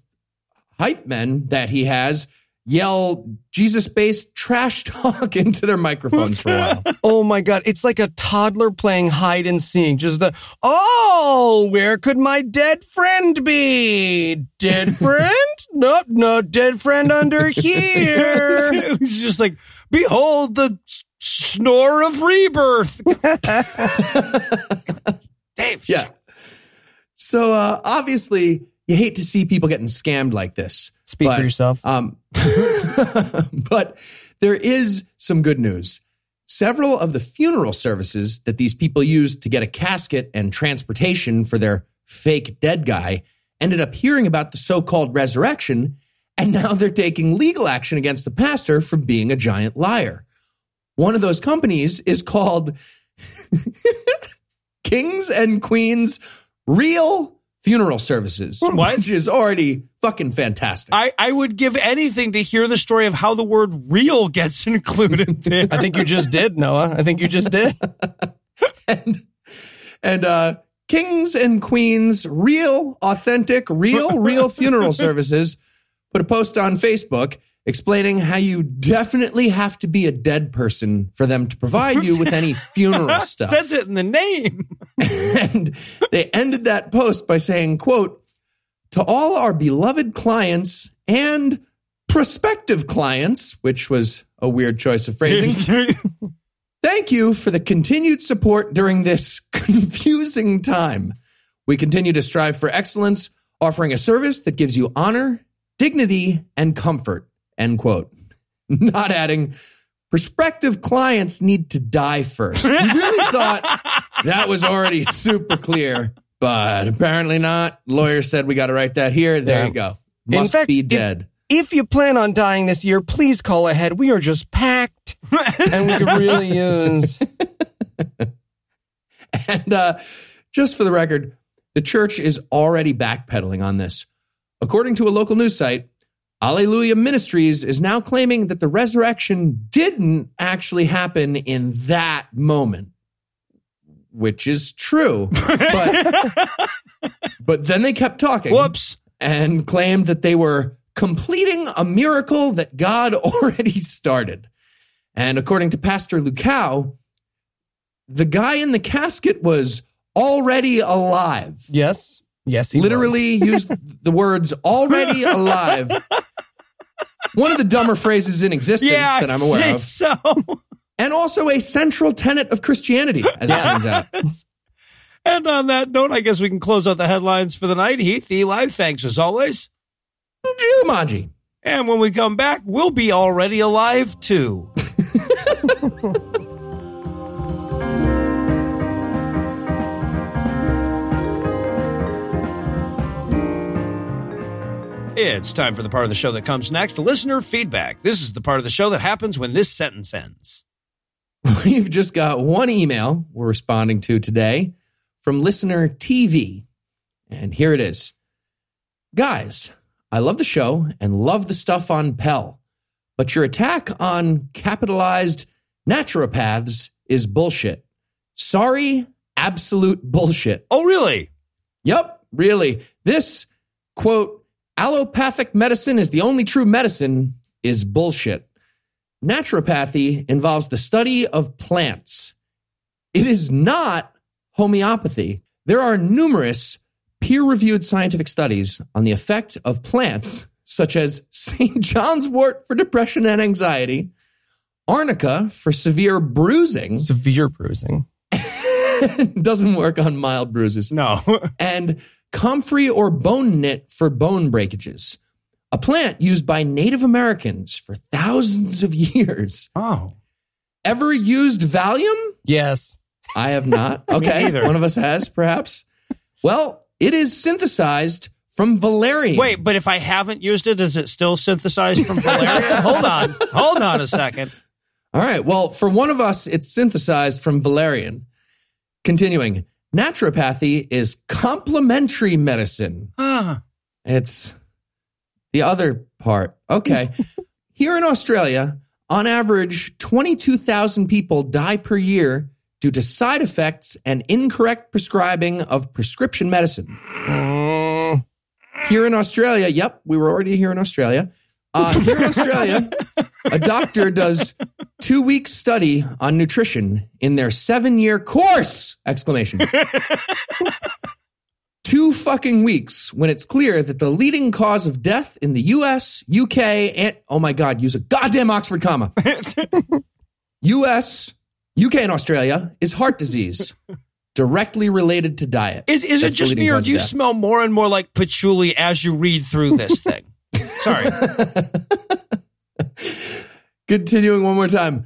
hype men that he has yell Jesus based trash talk into their microphones for a while. Oh my god, it's like a toddler playing hide and seek. Just the oh, where could my dead friend be? Dead friend? no, no, dead friend under here. was just like, behold the snore of rebirth. Dave. Yeah. So uh, obviously, you hate to see people getting scammed like this. Speak But, for yourself. Um, but there is some good news. Several of the funeral services that these people used to get a casket and transportation for their fake dead guy ended up hearing about the so called resurrection, and now they're taking legal action against the pastor for being a giant liar. One of those companies is called Kings and Queens Real funeral services, What? which is already fucking fantastic. I, I would give anything to hear the story of how the word real gets included there. I think you just did, Noah. I think you just did. and and uh, kings and queens, real, authentic, real, real funeral services put a post on Facebook explaining how you definitely have to be a dead person for them to provide you with any funeral stuff. Says it in the name. and they ended that post by saying, quote, to all our beloved clients and prospective clients, which was a weird choice of phrasing. Thank you for the continued support during this confusing time. We continue to strive for excellence, offering a service that gives you honor, dignity, and comfort. End quote. Not adding, prospective clients need to die first. We really thought that was already super clear, but apparently not. Lawyer said we got to write that here. There Yeah. you go. Must fact, be if- dead. If you plan on dying this year, please call ahead. We are just packed, and we could really use. And uh, just for the record, the church is already backpedaling on this. According to a local news site, Alleluia Ministries is now claiming that the resurrection didn't actually happen in that moment, which is true. But, but then they kept talking Whoops. and claimed that they were completing a miracle that God already started. And according to Pastor Lukau, the guy in the casket was already alive. Yes, yes, he Literally used the words already alive. One of the dumber phrases in existence Yeah, that I'm aware of. so. And also a central tenet of Christianity, as it turns out. And on that note, I guess we can close out the headlines for the night. Heath, Eli, thanks as always. Jumanji. And when we come back, we'll be already alive too. It's time for the part of the show that comes next listener feedback. This is the part of the show that happens when this sentence ends. We've just got one email we're responding to today from listener TV. And here it is Guys, I love the show and love the stuff on Pell, but your attack on capitalized naturopaths is bullshit. Sorry, absolute bullshit. Oh, really? Yep, really. This quote, allopathic medicine is the only true medicine is bullshit. Naturopathy involves the study of plants. It is not homeopathy. There are numerous peer reviewed scientific studies on the effect of plants, such as St. John's wort for depression and anxiety, arnica for severe bruising, Severe bruising. doesn't work on mild bruises No. and comfrey or bone knit for bone breakages. A plant used by Native Americans for thousands of years. oh. Ever used Valium? Yes. I have not. Okay. neither. One of us has, perhaps. Well, it is synthesized from valerian. Wait, but if I haven't used it, is it still synthesized from valerian? Hold on. Hold on a second. All right. Well, for one of us, it's synthesized from valerian. Continuing, naturopathy is complementary medicine. Ah. It's the other part. Okay. Here in Australia, on average, 22,000 people die per year due to side effects and incorrect prescribing of prescription medicine. Here in Australia, yep, we were already here in Australia. Uh, here in Australia, a doctor does two weeks study on nutrition in their seven year course! Exclamation. two fucking weeks when it's clear that the leading cause of death in the US, UK, and oh my God, use a goddamn Oxford comma. US, UK, and Australia is heart disease, directly related to diet. Is is That's it just me, or do you smell more and more like patchouli as you read through this thing? Sorry. Continuing one more time.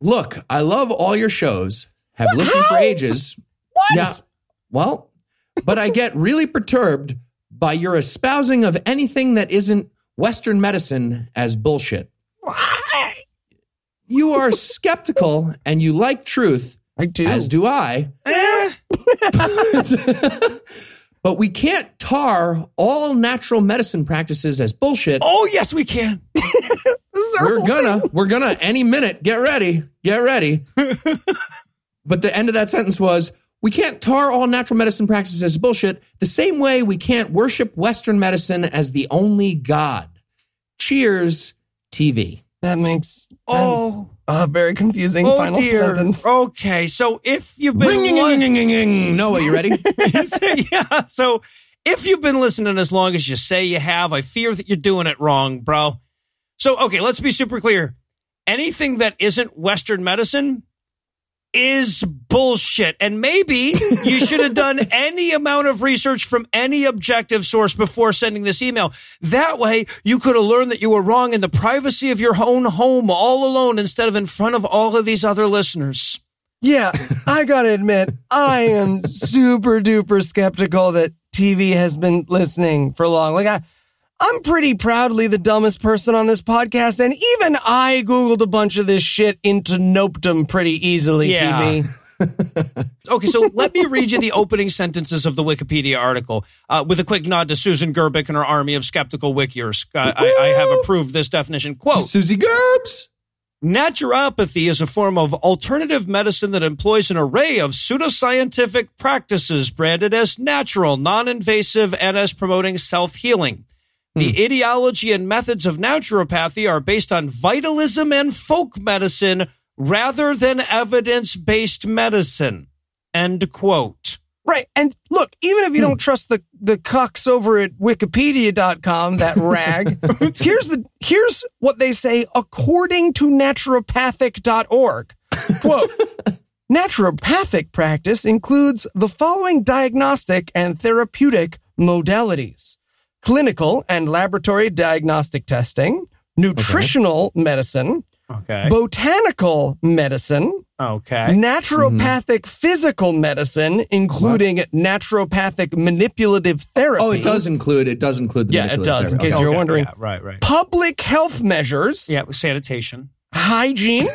Look, I love all your shows. Have listened for ages. What? Yeah. Well, but I get really perturbed by your espousing of anything that isn't Western medicine as bullshit. Why? You are skeptical and you like truth, I do. as do I. Eh, but we can't tar all natural medicine practices as bullshit. Oh, yes, we can. we're gonna, we're gonna any minute. Get ready, get ready. but the end of that sentence was, we can't tar all natural medicine practices as bullshit. The same way we can't worship Western medicine as the only god. Cheers, TV. That makes Oh. a very confusing Oh, final dear. sentence. Okay, so if you've been. Ring, li- ring, ring, ring, ring. Noah, you ready? yeah, so if you've been listening as long as you say you have, I fear that you're doing it wrong, bro. So, okay, let's be super clear. Anything that isn't Western medicine is bullshit. And maybe you should have done any amount of research from any objective source before sending this email. That way, you could have learned that you were wrong in the privacy of your own home all alone instead of in front of all of these other listeners. Yeah, I gotta admit, I am super duper skeptical that TV has been listening for long. Like I, I'm pretty proudly the dumbest person on this podcast, and even I googled a bunch of this shit into nopedom pretty easily. Yeah. TV. Okay, so let me read you the opening sentences of the Wikipedia article uh, with a quick nod to Susan Gerbic and her army of skeptical wikiers. Uh, I, I have approved this definition. Quote Susie Gerbs. Naturopathy is a form of alternative medicine that employs an array of pseudoscientific practices branded as natural, non invasive, and as promoting self healing. The hmm. ideology and methods of naturopathy are based on vitalism and folk medicine rather than evidence based medicine. End quote. Right. And look, even if you hmm. don't trust the, the cucks over at wikipedia.com, that rag, here's the here's what they say according to naturopathic.org. Quote Naturopathic practice includes the following diagnostic and therapeutic modalities clinical and laboratory diagnostic testing, nutritional medicine, Okay. botanical medicine, Okay. naturopathic mm-hmm. physical medicine, including naturopathic manipulative therapy. Oh, it does include it does include the Yeah, it manipulative does, in case Okay. you're wondering. Yeah, right, right. Public health measures, Yeah, sanitation. hygiene,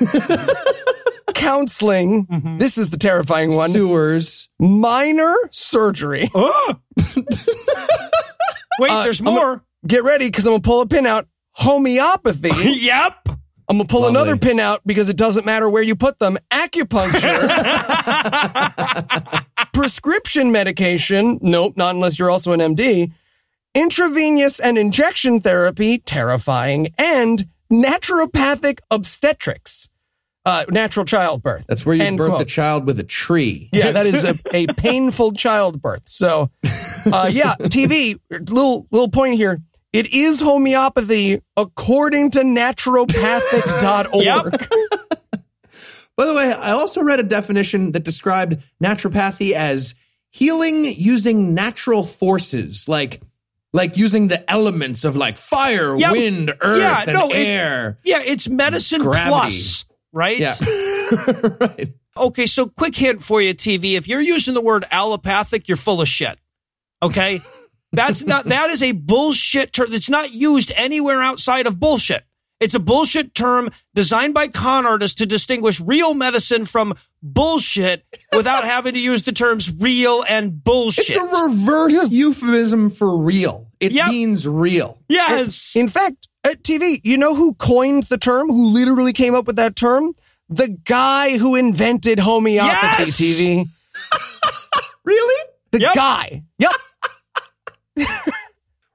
counseling. Mm-hmm. This is the terrifying one. Sewers. Minor surgery. Oh! Wait, Uh, there's I'm gonna- more. Get ready because I'm gonna pull a pin out. Homeopathy. yep. I'm gonna pull Lovely. another pin out because it doesn't matter where you put them. Acupuncture. Prescription medication. Nope, not unless you're also an MD. Intravenous and injection therapy. Terrifying. And naturopathic obstetrics. Uh, natural childbirth. That's where you End birth quote. a child with a tree. Yeah, that is a, a painful childbirth. So, uh, yeah, TV, little, little point here. It is homeopathy according to naturopathic.org. Yep. By the way, I also read a definition that described naturopathy as healing using natural forces, like like using the elements of like fire, Yeah, wind, earth, yeah, and no, it- air. Yeah, it's medicine Gravity. plus, right? yeah. right. Okay, so quick hint for you, TV. If you're using the word allopathic, you're full of shit. Okay? That's not, that is a bullshit term that's not used anywhere outside of bullshit. It's a bullshit term designed by con artists to distinguish real medicine from bullshit without having to use the terms real and bullshit. It's a reverse euphemism for real. It Yep. means real. yes. In fact, at TV, you know who coined the term? Who literally came up with that term? The guy who invented homeopathy, Yes! TV. Really? The Yep. guy. Yep.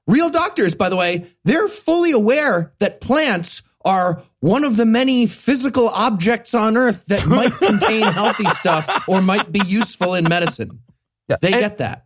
Real doctors, by the way, they're fully aware that plants are one of the many physical objects on earth that might contain healthy stuff or might be useful in medicine. Yeah. They And- get that.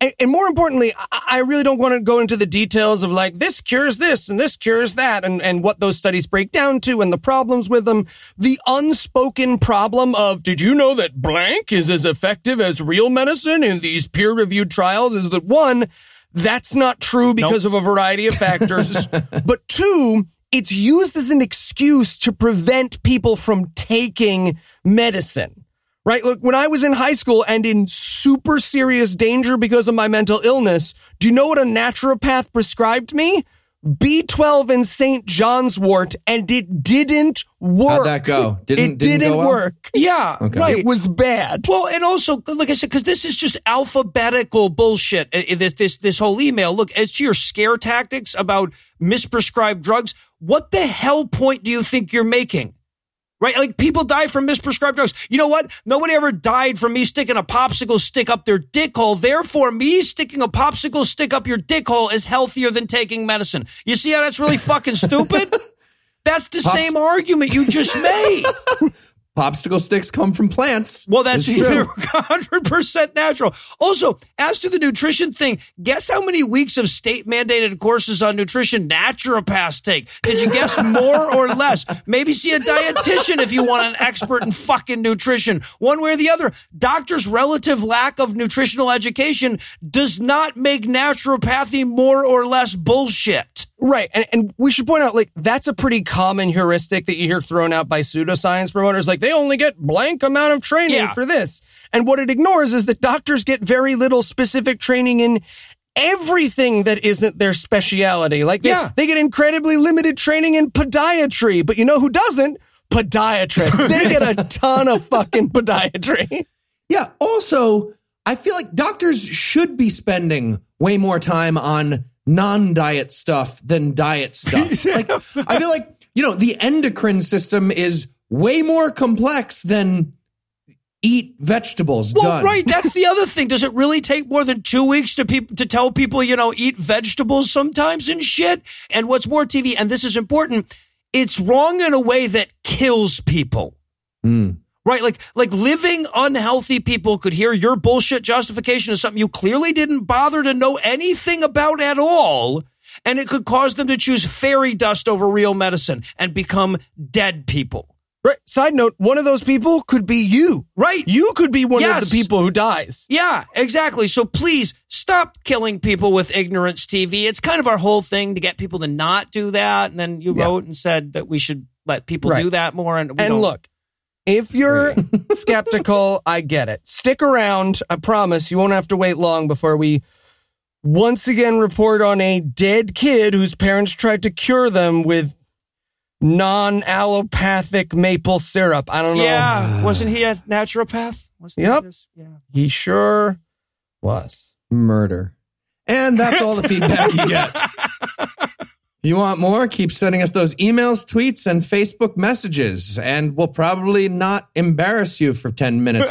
And, more importantly, I, really don't want to go into the details of like this cures this and this cures that and, and what those studies break down to and the problems with them. The unspoken problem of did you know that blank is as effective as real medicine in these peer reviewed trials is that one, that's not true because of a variety of factors. but two, it's used as an excuse to prevent people from taking medicine. Right? Look, when I was in high school and in super serious danger because of my mental illness, do you know what a naturopath prescribed me? B12 and St. John's wort, and it didn't work. How'd that go? Didn't- it didn't didn't go well? work. Yeah, Okay. right. It was bad. Well, and also, like I said, because this is just alphabetical bullshit. uh, uh, This, this this whole email. Look, as to your scare tactics about misprescribed drugs, what the hell point do you think you're making? Right? Like people die from misprescribed drugs. You know what? Nobody ever died from me sticking a popsicle stick up their dick hole. Therefore, me sticking a popsicle stick up your dick hole is healthier than taking medicine. You see how that's really fucking stupid? That's the Pops- same argument you just made. Popsicle sticks come from plants. Well, that's true. hundred percent natural. Also, as to the nutrition thing, guess how many weeks of state mandated courses on nutrition naturopaths take? Did you guess more or less? Maybe see a dietitian if you want an expert in fucking nutrition. One way or the other. Doctors' relative lack of nutritional education does not make naturopathy more or less bullshit. Right. And, and we should point out, like, that's a pretty common heuristic that you hear thrown out by pseudoscience promoters. Like, they only get blank amount of training Yeah. for this. And what it ignores is that doctors get very little specific training in everything that isn't their speciality. Like, they, Yeah. they get incredibly limited training in podiatry. But you know who doesn't? Podiatrists. they get a ton of fucking podiatry. Yeah. Also, I feel like doctors should be spending way more time on non-diet stuff than diet stuff. like, I feel like you know the endocrine system is way more complex than eat vegetables. Well, done. right. That's the other thing. Does it really take more than two weeks to people to tell people, you know, eat vegetables sometimes and shit? And what's more, TV, and this is important, it's wrong in a way that kills people. Hmm. Right? Like, like living unhealthy people could hear your bullshit justification of something you clearly didn't bother to know anything about at all. And it could cause them to choose fairy dust over real medicine and become dead people. Right. Side note, one of those people could be you. Right. You could be one Yes. of the people who dies. Yeah, exactly. So please stop killing people with ignorance TV. It's kind of our whole thing to get people to not do that. And then you Yeah. wrote and said that we should let people Right. do that more. And, we and look, if you're skeptical, I get it. Stick around. I promise you won't have to wait long before we once again report on a dead kid whose parents tried to cure them with non allopathic maple syrup. I don't know. yeah, wasn't he a naturopath? Wasn't Yep. this? Yeah. He sure was. Murder. And that's all the feedback you get. You want more, keep sending us those emails, tweets, and Facebook messages, and we'll probably not embarrass you for 10 minutes.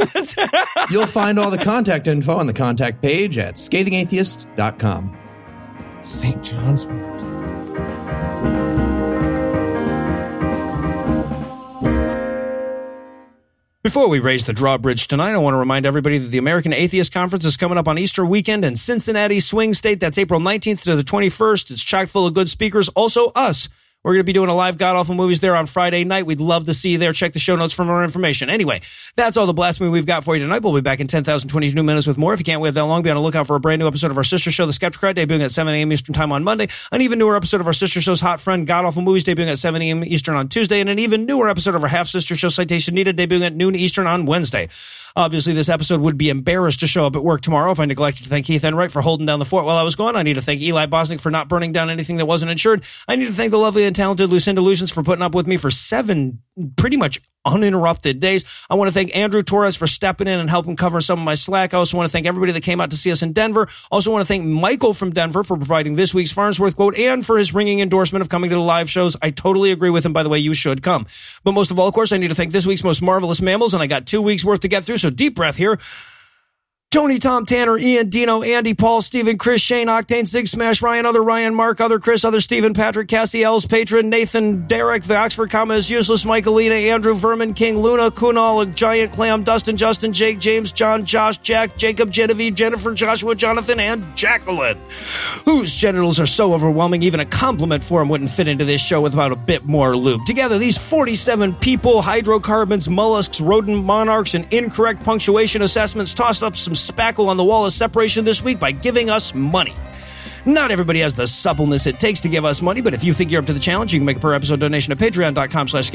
You'll find all the contact info on the contact page at scathingatheist.com. St. John's. Before we raise the drawbridge tonight, I want to remind everybody that the American Atheist Conference is coming up on Easter weekend in Cincinnati Swing State. That's April 19th to the 21st. It's chock full of good speakers. Also, us. We're going to be doing a live God Awful Movies there on Friday night. We'd love to see you there. Check the show notes for more information. Anyway, that's all the blasphemy we've got for you tonight. We'll be back in 10,022 minutes with more. If you can't wait that long, be on the lookout for a brand new episode of our sister show, The Skepticrat, debuting at 7 a.m. Eastern Time on Monday. An even newer episode of our sister show's Hot Friend, God Awful Movies, debuting at 7 a.m. Eastern on Tuesday. And an even newer episode of our half sister show, Citation Needed, debuting at noon Eastern on Wednesday. Obviously, this episode would be embarrassed to show up at work tomorrow if I neglected to thank Heath Enwright for holding down the fort while I was gone. I need to thank Eli Bosnick for not burning down anything that wasn't insured. I need to thank the lovely and talented Lucinda Lugeons for putting up with me for seven pretty much uninterrupted days. I want to thank Andrew Torres for stepping in and helping cover some of my slack. I also want to thank everybody that came out to see us in Denver. Also want to thank Michael from Denver for providing this week's Farnsworth quote and for his ringing endorsement of coming to the live shows. I totally agree with him. By the way, you should come. But most of all, of course, I need to thank this week's most marvelous mammals, and I got two weeks worth to get through. So deep breath here. Tony, Tom, Tanner, Ian, Dino, Andy, Paul, Stephen, Chris, Shane, Octane, Sig, Smash, Ryan, other Ryan, Mark, other Chris, other Stephen, Patrick, Cassie, Els, Patron, Nathan, Derek, the Oxford comma is useless, Michaelina, Andrew, Vermin, King, Luna, Kunal, Giant, Clam, Dustin, Justin, Jake, James, John, Josh, Jack, Jacob, Genevieve, Jennifer, Joshua, Jonathan, and Jacqueline, whose genitals are so overwhelming, even a compliment for them wouldn't fit into this show without a bit more lube. Together, these 47 people, hydrocarbons, mollusks, rodent monarchs, and incorrect punctuation assessments tossed up some spackle on the wall of separation this week by giving us money. Not everybody has the suppleness it takes to give us money, but if you think you're up to the challenge, you can make a per episode donation at patreon.com slash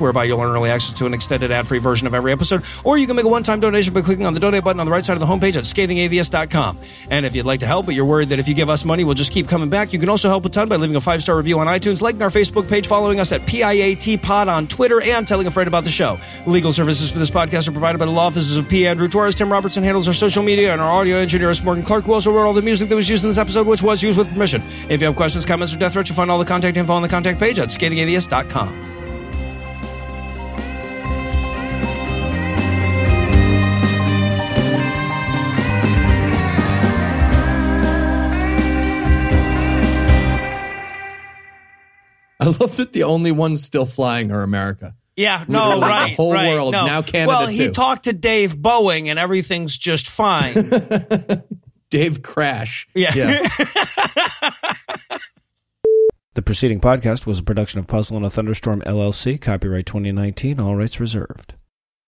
whereby you'll earn early access to an extended ad-free version of every episode, or you can make a one-time donation by clicking on the donate button on the right side of the homepage at scathingatheist.com. And if you'd like to help, but you're worried that if you give us money, we'll just keep coming back, you can also help a ton by leaving a five-star review on iTunes, liking our Facebook page, following us at PIAT Pod on Twitter, and telling a friend about the show. Legal services for this podcast are provided by the law offices of P. Andrew Torres. Tim Robertson handles our social media, and our audio engineer is Morgan Clarke, who also wrote all the music that was used in this episode, which was used with permission. If you have questions, comments, or death threats, you'll find all the contact info on the contact page at scathingatheist.com. I love that the only ones still flying are America. Yeah, no, Literally, right. The whole right, world no. now Canada Well, he too. talked to Dave Boeing, and everything's just fine. Dave Crash. Yeah. The preceding podcast was a production of Puzzle in a Thunderstorm LLC, copyright 2019, all rights reserved.